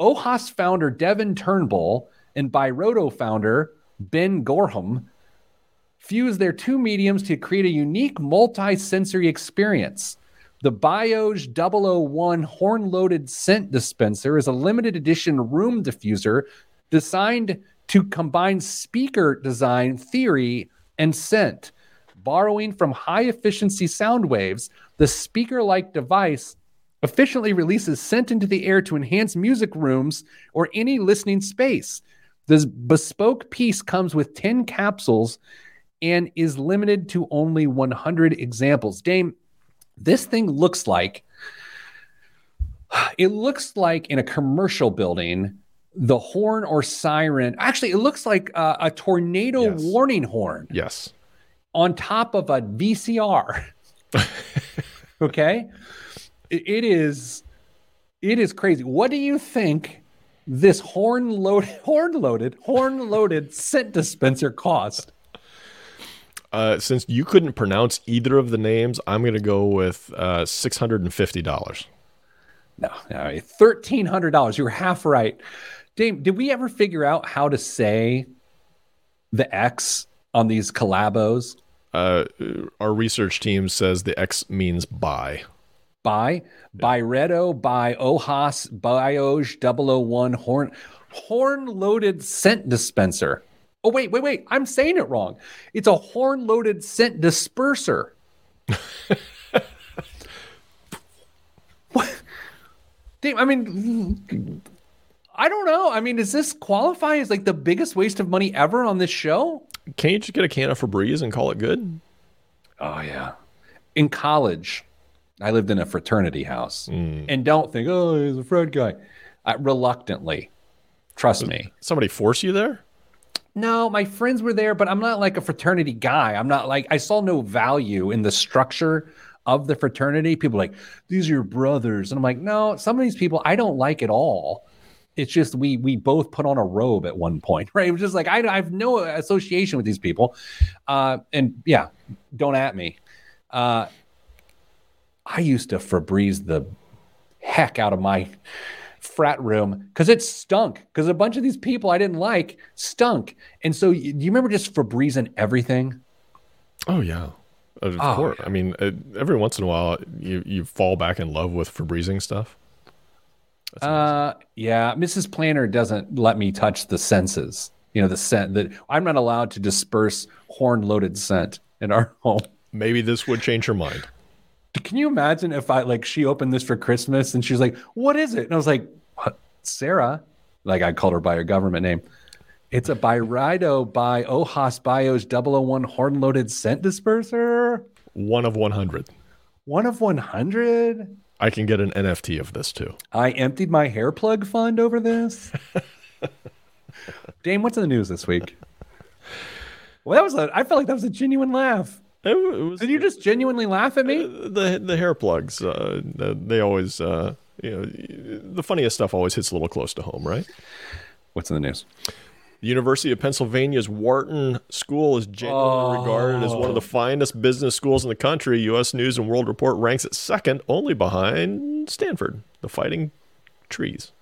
Ohas founder Devon Turnbull and Byredo founder Ben Gorham fuse their two mediums to create a unique multi-sensory experience. The Bioj 001 horn loaded scent dispenser is a limited edition room diffuser designed to combine speaker design theory and scent. Borrowing from high efficiency sound waves, the speaker like device efficiently releases scent into the air to enhance music rooms or any listening space. This bespoke piece comes with 10 capsules and is limited to only 100 examples. Dame, this thing looks like it looks like in a commercial building the horn or siren actually it looks like a, a tornado yes. warning horn. Yes. On top of a vcr okay? It, it is it is crazy. What do you think this horn loaded horn loaded horn loaded scent dispenser cost Uh, since you couldn't pronounce either of the names, I'm going to go with uh, six hundred and fifty dollars. No, no, thirteen hundred dollars. You were half right. Dave, did we ever figure out how to say the X on these collabos? Uh, our research team says the X means buy. Buy, Byredo, by Ojos, Bioj 001 horn horn loaded scent dispenser. Oh wait, wait, wait! I'm saying it wrong. It's a horn loaded scent disperser. what? Damn, I mean, I don't know. I mean, does this qualify as like the biggest waste of money ever on this show? Can't you just get a can of Febreze and call it good? Oh yeah. In college, I lived in a fraternity house, mm. and don't think, oh, he's a frat guy. Uh, reluctantly, trust me. Somebody force you there? No, my friends were there, but I'm not like a fraternity guy. I'm not like I saw no value in the structure of the fraternity. People like these are your brothers, and I'm like, no, some of these people I don't like at all. It's just we we both put on a robe at one point, right? It was just like I, I have no association with these people, uh, and yeah, don't at me. Uh, I used to Febreze the heck out of my frat room because it stunk. Because a bunch of these people I didn't like stunk, and so do you remember just Febrezing everything? Oh yeah, of oh, course. Yeah. I mean, uh, every once in a while you you fall back in love with Febrezing stuff. Uh, yeah, Mrs. Planner doesn't let me touch the senses. You know, the scent that I'm not allowed to disperse horn loaded scent in our home. Maybe this would change her mind. Can you imagine if I like she opened this for Christmas and she's like, "What is it?" And I was like, "Sarah," like I called her by her government name. It's a Byredo by Ojos Bios 001 horn loaded scent disperser. One of 100. One of 100? I can get an NFT of this too. I emptied my hair plug fund over this. Dame, what's in the news this week? Well, that was a, I felt like that was a genuine laugh. It, it was, Did you just genuinely laugh at me? Uh, the the hair plugs, uh, they always, uh, you know, the funniest stuff always hits a little close to home, right? What's in the news? The University of Pennsylvania's Wharton School is generally oh. regarded as one of the finest business schools in the country. U.S. News and World Report ranks it second, only behind Stanford, the Fighting Trees.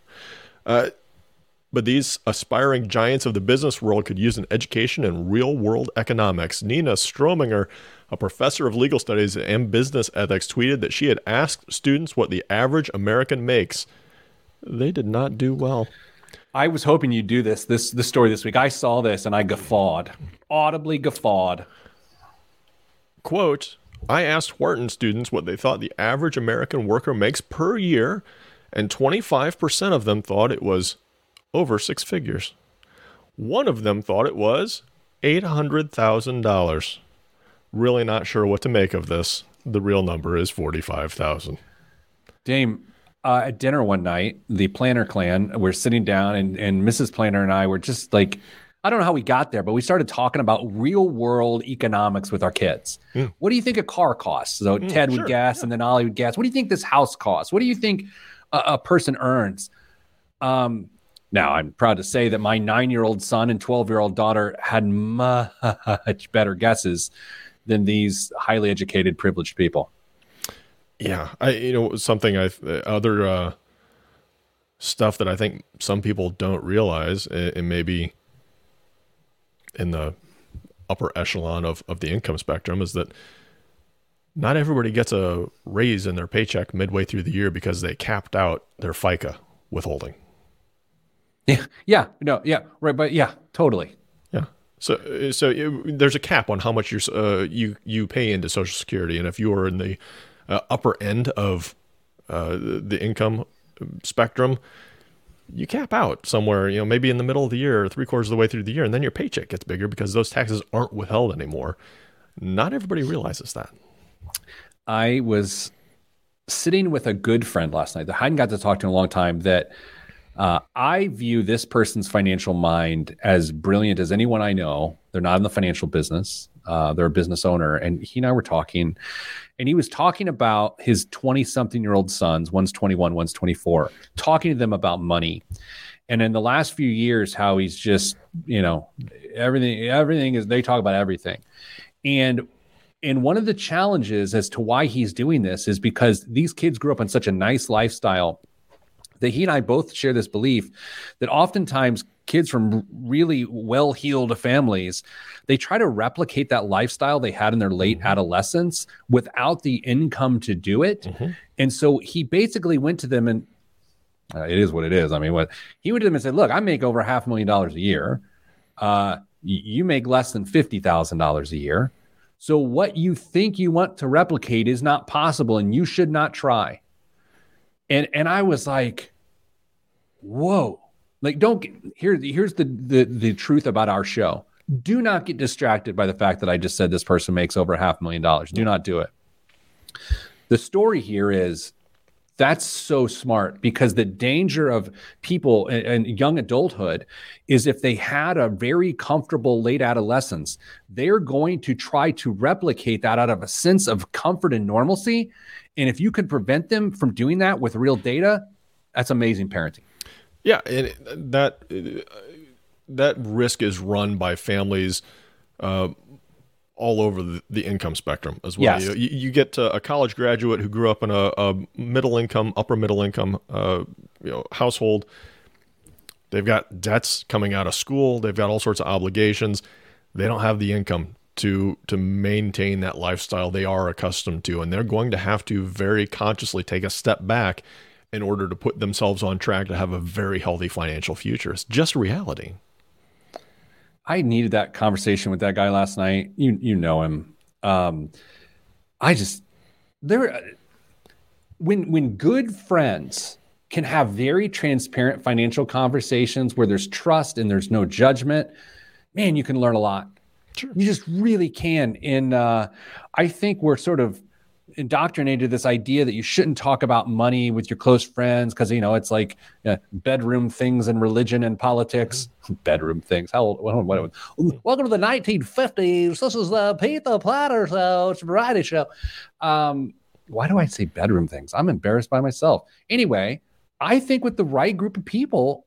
Uh, but these aspiring giants of the business world could use an education in real world economics. Nina Strohminger, a professor of legal studies and business ethics, tweeted that she had asked students what the average American makes. They did not do well. I was hoping you'd do this this this story this week. I saw this and I guffawed, audibly guffawed. Quote: I asked Wharton students what they thought the average American worker makes per year, and 25% of them thought it was over six figures. One of them thought it was $800,000. Really not sure what to make of this. The real number is 45,000. Dame, uh, at dinner one night, the Planner clan, we're sitting down and, and Mrs. Planner and I were just like, I don't know how we got there, but we started talking about real world economics with our kids. Mm. What do you think a car costs? So mm, Ted would guess, yeah. and then Ollie would guess. What do you think this house costs? What do you think a, a person earns? Um, now, I'm proud to say that my nine year old son and 12 year old daughter had much better guesses than these highly educated, privileged people. Yeah. I, you know, something I, other uh, stuff that I think some people don't realize, and maybe in the upper echelon of, of the income spectrum, is that not everybody gets a raise in their paycheck midway through the year because they capped out their FICA withholding. Yeah, yeah, no, yeah, right, but yeah, totally. Yeah. So, so it, there's a cap on how much you uh, you you pay into Social Security, and if you are in the uh, upper end of uh, the income spectrum, you cap out somewhere. You know, maybe in the middle of the year, three quarters of the way through the year, and then your paycheck gets bigger because those taxes aren't withheld anymore. Not everybody realizes that. I was sitting with a good friend last night that I hadn't got to talk to in a long time. That uh, I view this person's financial mind as brilliant as anyone I know. They're not in the financial business. Uh, they're a business owner, and he and I were talking, and he was talking about his twenty-something-year-old sons. One's twenty-one, one's twenty-four. Talking to them about money, and in the last few years how he's just you know everything everything is they talk about everything and and one of the challenges as to why he's doing this is because these kids grew up in such a nice lifestyle that he and I both share this belief that oftentimes kids from really well-heeled families they try to replicate that lifestyle they had in their late mm-hmm. adolescence without the income to do it. Mm-hmm. and so he basically went to them and uh, it is what it is. I mean what he went to them and said look i make over half a million dollars a year. Uh, you make less than $50000 a year. So what you think you want to replicate is not possible and you should not try and and i was like whoa like, don't get, here. Here's the, the the truth about our show. Do not get distracted by the fact that I just said this person makes over a half million dollars. Do not do it. The story here is that's so smart because the danger of people and, young adulthood is if they had a very comfortable late adolescence, they're going to try to replicate that out of a sense of comfort and normalcy. And if you can prevent them from doing that with real data, that's amazing parenting. Yeah, and that that risk is run by families uh, all over the, the, income spectrum as well. Yes. You, you, get a college graduate who grew up in a, a middle income, upper middle income, uh, you know, household. They've got debts coming out of school. They've got all sorts of obligations. They don't have the income to to maintain that lifestyle they are accustomed to, and they're going to have to very consciously take a step back in order to put themselves on track to have a very healthy financial future. It's just reality. I needed that conversation with that guy last night. You you know him. Um, I just there when when good friends can have very transparent financial conversations where there's trust and there's no judgment, man, you can learn a lot. Sure. You just really can. And uh, I think we're sort of indoctrinated this idea that you shouldn't talk about money with your close friends because you know it's like uh, bedroom things and religion and politics. bedroom things. How old? What, what, what, welcome to the 1950s. This is the the Platter show. It's a variety show. Um, why do I say bedroom things? I'm embarrassed by myself. Anyway, I think with the right group of people,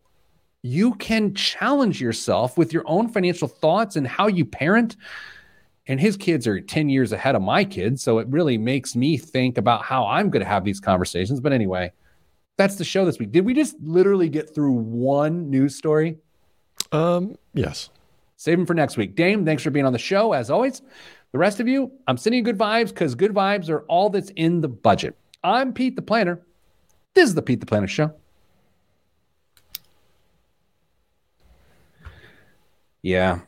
you can challenge yourself with your own financial thoughts and how you parent and his kids are 10 years ahead of my kids. So it really makes me think about how I'm going to have these conversations. But anyway, that's the show this week. Did we just literally get through one news story? Um, yes. Save them for next week. Dame, thanks for being on the show as always. The rest of you, I'm sending you good vibes because good vibes are all that's in the budget. I'm Pete the Planner. This is the Pete the Planner Show. Yeah,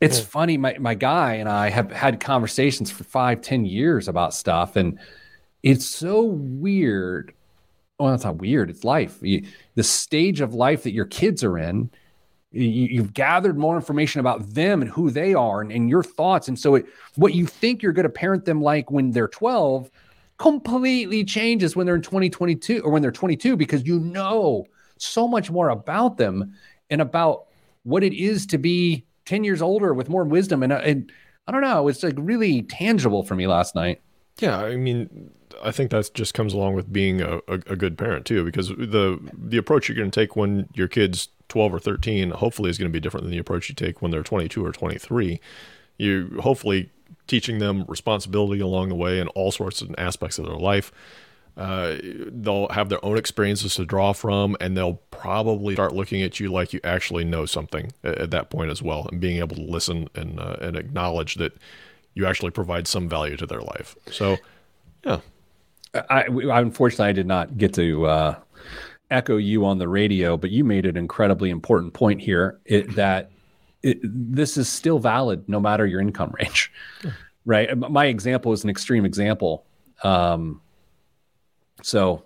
it's funny. My my guy and I have had conversations for five, ten years about stuff, and it's so weird. Well, it's not weird. It's life. You, the stage of life that your kids are in. You, have gathered more information about them and who they are and, and your thoughts. And so, it, what you think you're going to parent them like when they're 12 completely changes when they're in 2022 or when they're 22 because you know so much more about them and about what it is to be 10 years older with more wisdom. And, uh, and I don't know, it's like really tangible for me last night. Yeah. I mean, I think that just comes along with being a, a, a good parent too, because the, the approach you're going to take when your kid's 12 or 13, hopefully is going to be different than the approach you take when they're 22 or 23. You hopefully teaching them responsibility along the way in all sorts of aspects of their life. Uh, they'll have their own experiences to draw from, and they'll probably start looking at you like you actually know something at, at that point as well, and being able to listen and uh, and acknowledge that you actually provide some value to their life. So, yeah. I, I unfortunately I did not get to uh, echo you on the radio, but you made an incredibly important point here it, that it, this is still valid no matter your income range, yeah. right? My example is an extreme example. Um, so,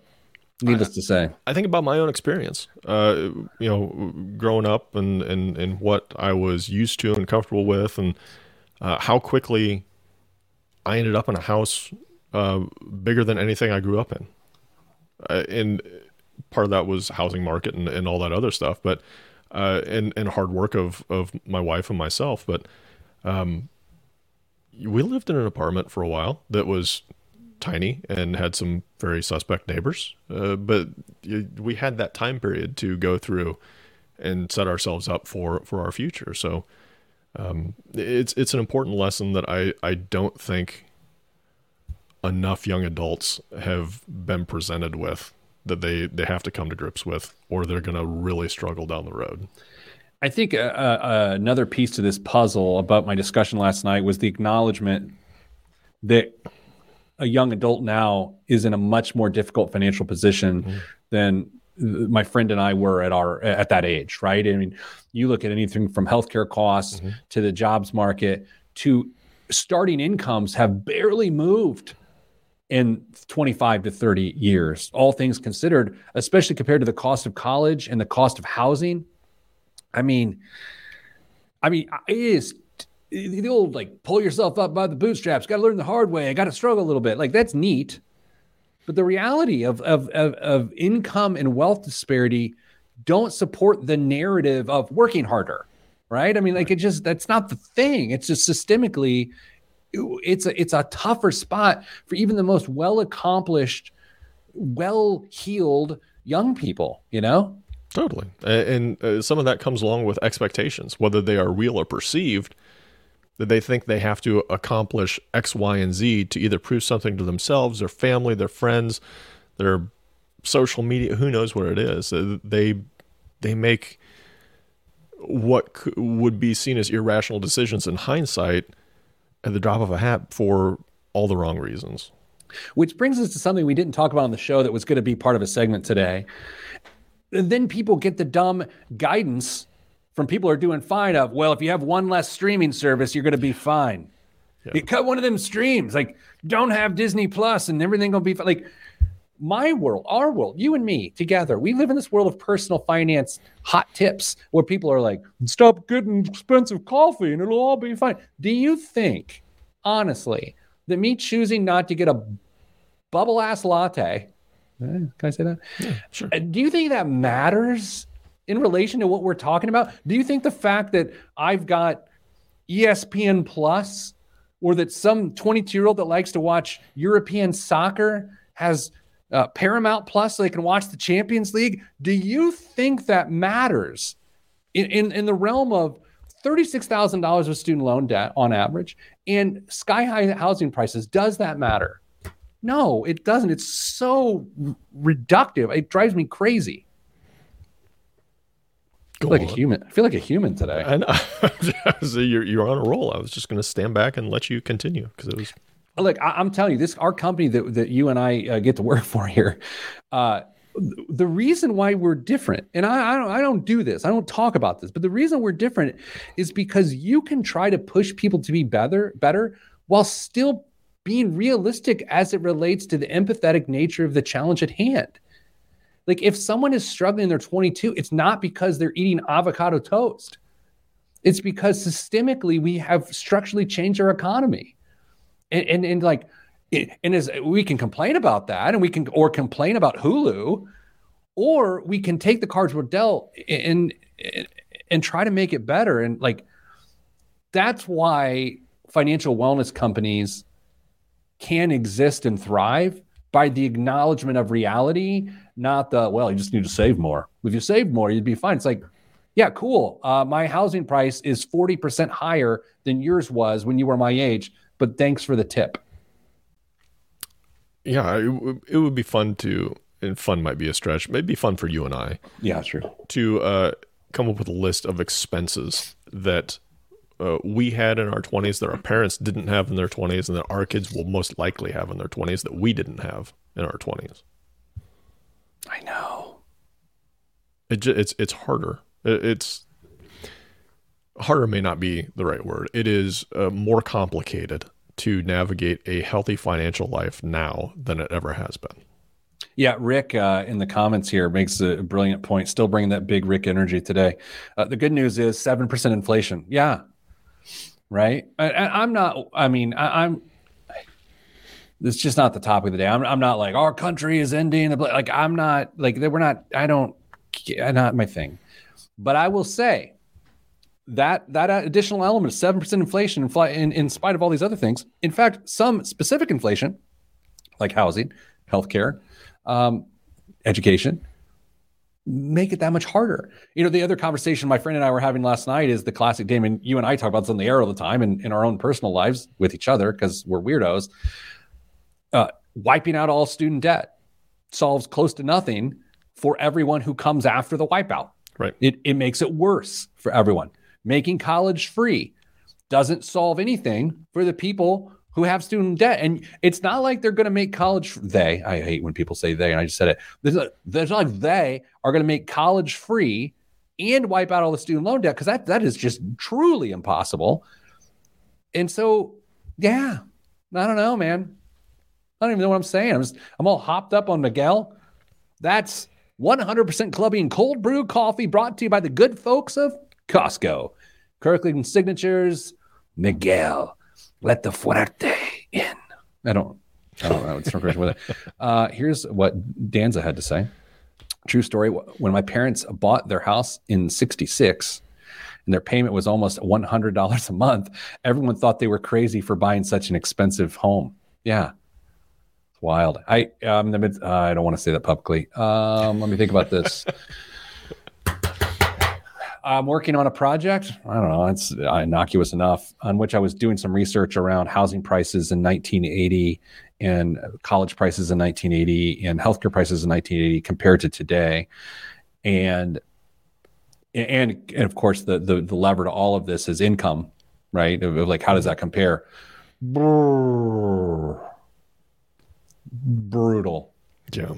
needless I, to say, I think about my own experience. Uh, you know, growing up and and and what I was used to and comfortable with, and uh, how quickly I ended up in a house uh, bigger than anything I grew up in. Uh, and part of that was housing market and, and all that other stuff, but uh, and and hard work of of my wife and myself. But um, we lived in an apartment for a while that was tiny and had some very suspect neighbors. Uh, but we had that time period to go through and set ourselves up for for our future. So um, it's it's an important lesson that I I don't think enough young adults have been presented with that they they have to come to grips with, or they're going to really struggle down the road. I think uh, uh, another piece to this puzzle about my discussion last night was the acknowledgement that a young adult now is in a much more difficult financial position mm-hmm. than my friend and I were at our at that age, right? I mean, you look at anything from healthcare costs mm-hmm. to the jobs market to starting incomes have barely moved in 25 to 30 years, all things considered, especially compared to the cost of college and the cost of housing. I mean, I mean, it is the old like pull yourself up by the bootstraps, got to learn the hard way, I got to struggle a little bit. Like that's neat. But the reality of, of, of, of income and wealth disparity don't support the narrative of working harder, right? I mean, like it just that's not the thing. It's just systemically it's a it's a tougher spot for even the most well accomplished, well heeled young people. You know. Totally, and uh, some of that comes along with expectations, whether they are real or perceived. That they think they have to accomplish X, Y, and Z to either prove something to themselves, their family, their friends, their social media. Who knows what it is? Uh, they they make what would be seen as irrational decisions in hindsight at the drop of a hat for all the wrong reasons. Which brings us to something we didn't talk about on the show that was going to be part of a segment today. And then people get the dumb guidance from people who are doing fine of, well, if you have one less streaming service, you're going to be fine. Yeah. You cut one of them streams, like don't have Disney Plus and everything going to be fine. Like my world, our world, you and me together, we live in this world of personal finance hot tips where people are like, stop getting expensive coffee and it'll all be fine. Do you think, honestly, that me choosing not to get a bubble ass latte, eh, can I say that? Yeah, sure. Uh, do you think that matters in relation to what we're talking about? Do you think the fact that I've got ESPN Plus or that some 22 year old that likes to watch European soccer has uh, Paramount Plus so they can watch the Champions League. Do you think that matters in, in, in the realm of $36,000 of student loan debt on average and sky high housing prices? Does that matter? No, it doesn't. It's so reductive. It drives me crazy. I feel like a human. I feel like a human today. I know. so you're, you're on a roll. I was just going to stand back and let you continue because it was look, I, am telling you, this our company that that you and I uh, get to work for here. Uh, the reason why we're different, and I, I, don't, I don't do this, I don't talk about this, but the reason we're different is because you can try to push people to be better, better, while still being realistic as it relates to the empathetic nature of the challenge at hand. Like if someone is struggling, they're 22, it's not because they're eating avocado toast. It's because systemically we have structurally changed our economy and, and, and like and as we can complain about that and we can or complain about hulu or we can take the cards we're dealt and, and and try to make it better and like that's why financial wellness companies can exist and thrive by the acknowledgement of reality not the well you just need to save more if you save more you'd be fine it's like yeah cool uh, my housing price is 40% higher than yours was when you were my age but thanks for the tip. Yeah, it, it would be fun to, and fun might be a stretch. Maybe fun for you and I. Yeah, true. To uh, come up with a list of expenses that uh, we had in our 20s that our parents didn't have in their 20s and that our kids will most likely have in their 20s that we didn't have in our 20s. I know. It, it's it's harder. It's harder may not be the right word. It is uh, more complicated to navigate a healthy financial life now than it ever has been. Yeah, Rick uh, in the comments here makes a brilliant point. Still bringing that big Rick energy today. Uh, the good news is seven percent inflation. Yeah, right. I, am not. I mean, I, am It's just not the topic of the day. I'm, I'm not like our country is ending. Like I'm not like we're not. I don't. Not my thing. But I will say that that additional element of seven percent inflation in, in spite of all these other things. In fact, some specific inflation, like housing, healthcare, um, education, make it that much harder. You know, the other conversation my friend and I were having last night is the classic Damon. You and I talk about this on the air all the time and in our own personal lives with each other because we're weirdos. Uh, wiping out all student debt solves close to nothing for everyone who comes after the wipeout. Right. It, it makes it worse for everyone. Making college free doesn't solve anything for the people who have student debt. And it's not like they're going to make college, they, I hate when people say they, and I just said it. There's, a, there's not like they are going to make college free and wipe out all the student loan debt because that, that is just truly impossible. And so, yeah, I don't know, man. I don't even know what I'm saying. I'm just, I'm all hopped up on Miguel. That's 100% clubby and cold brew coffee brought to you by the good folks of Costco. Kirkland Signatures, Miguel. Let the fuerte in. I don't, I don't know. It's not with it. Uh, here's what Danza had to say. True story. When my parents bought their house in 66, and their payment was almost $100 a month, everyone thought they were crazy for buying such an expensive home. Yeah. Wild. I, um, uh, I don't want to say that publicly. Um, let me think about this. I'm working on a project. I don't know. It's innocuous enough on which I was doing some research around housing prices in 1980 and college prices in 1980 and healthcare prices in 1980 compared to today. And and, and of course the, the the lever to all of this is income, right? Of, like how does that compare? Brrr. Brutal. Yeah.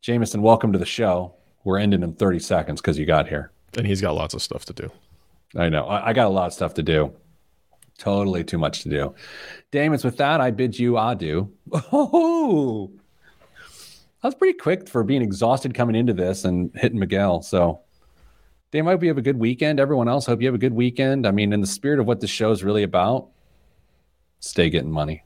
Jameson, welcome to the show. We're ending in 30 seconds because you got here. And he's got lots of stuff to do. I know. I, I got a lot of stuff to do. Totally too much to do. Damons, with that, I bid you adieu. Oh, that was pretty quick for being exhausted coming into this and hitting Miguel. So, Dame, I hope you have a good weekend. Everyone else, hope you have a good weekend. I mean, in the spirit of what this show is really about, stay getting money.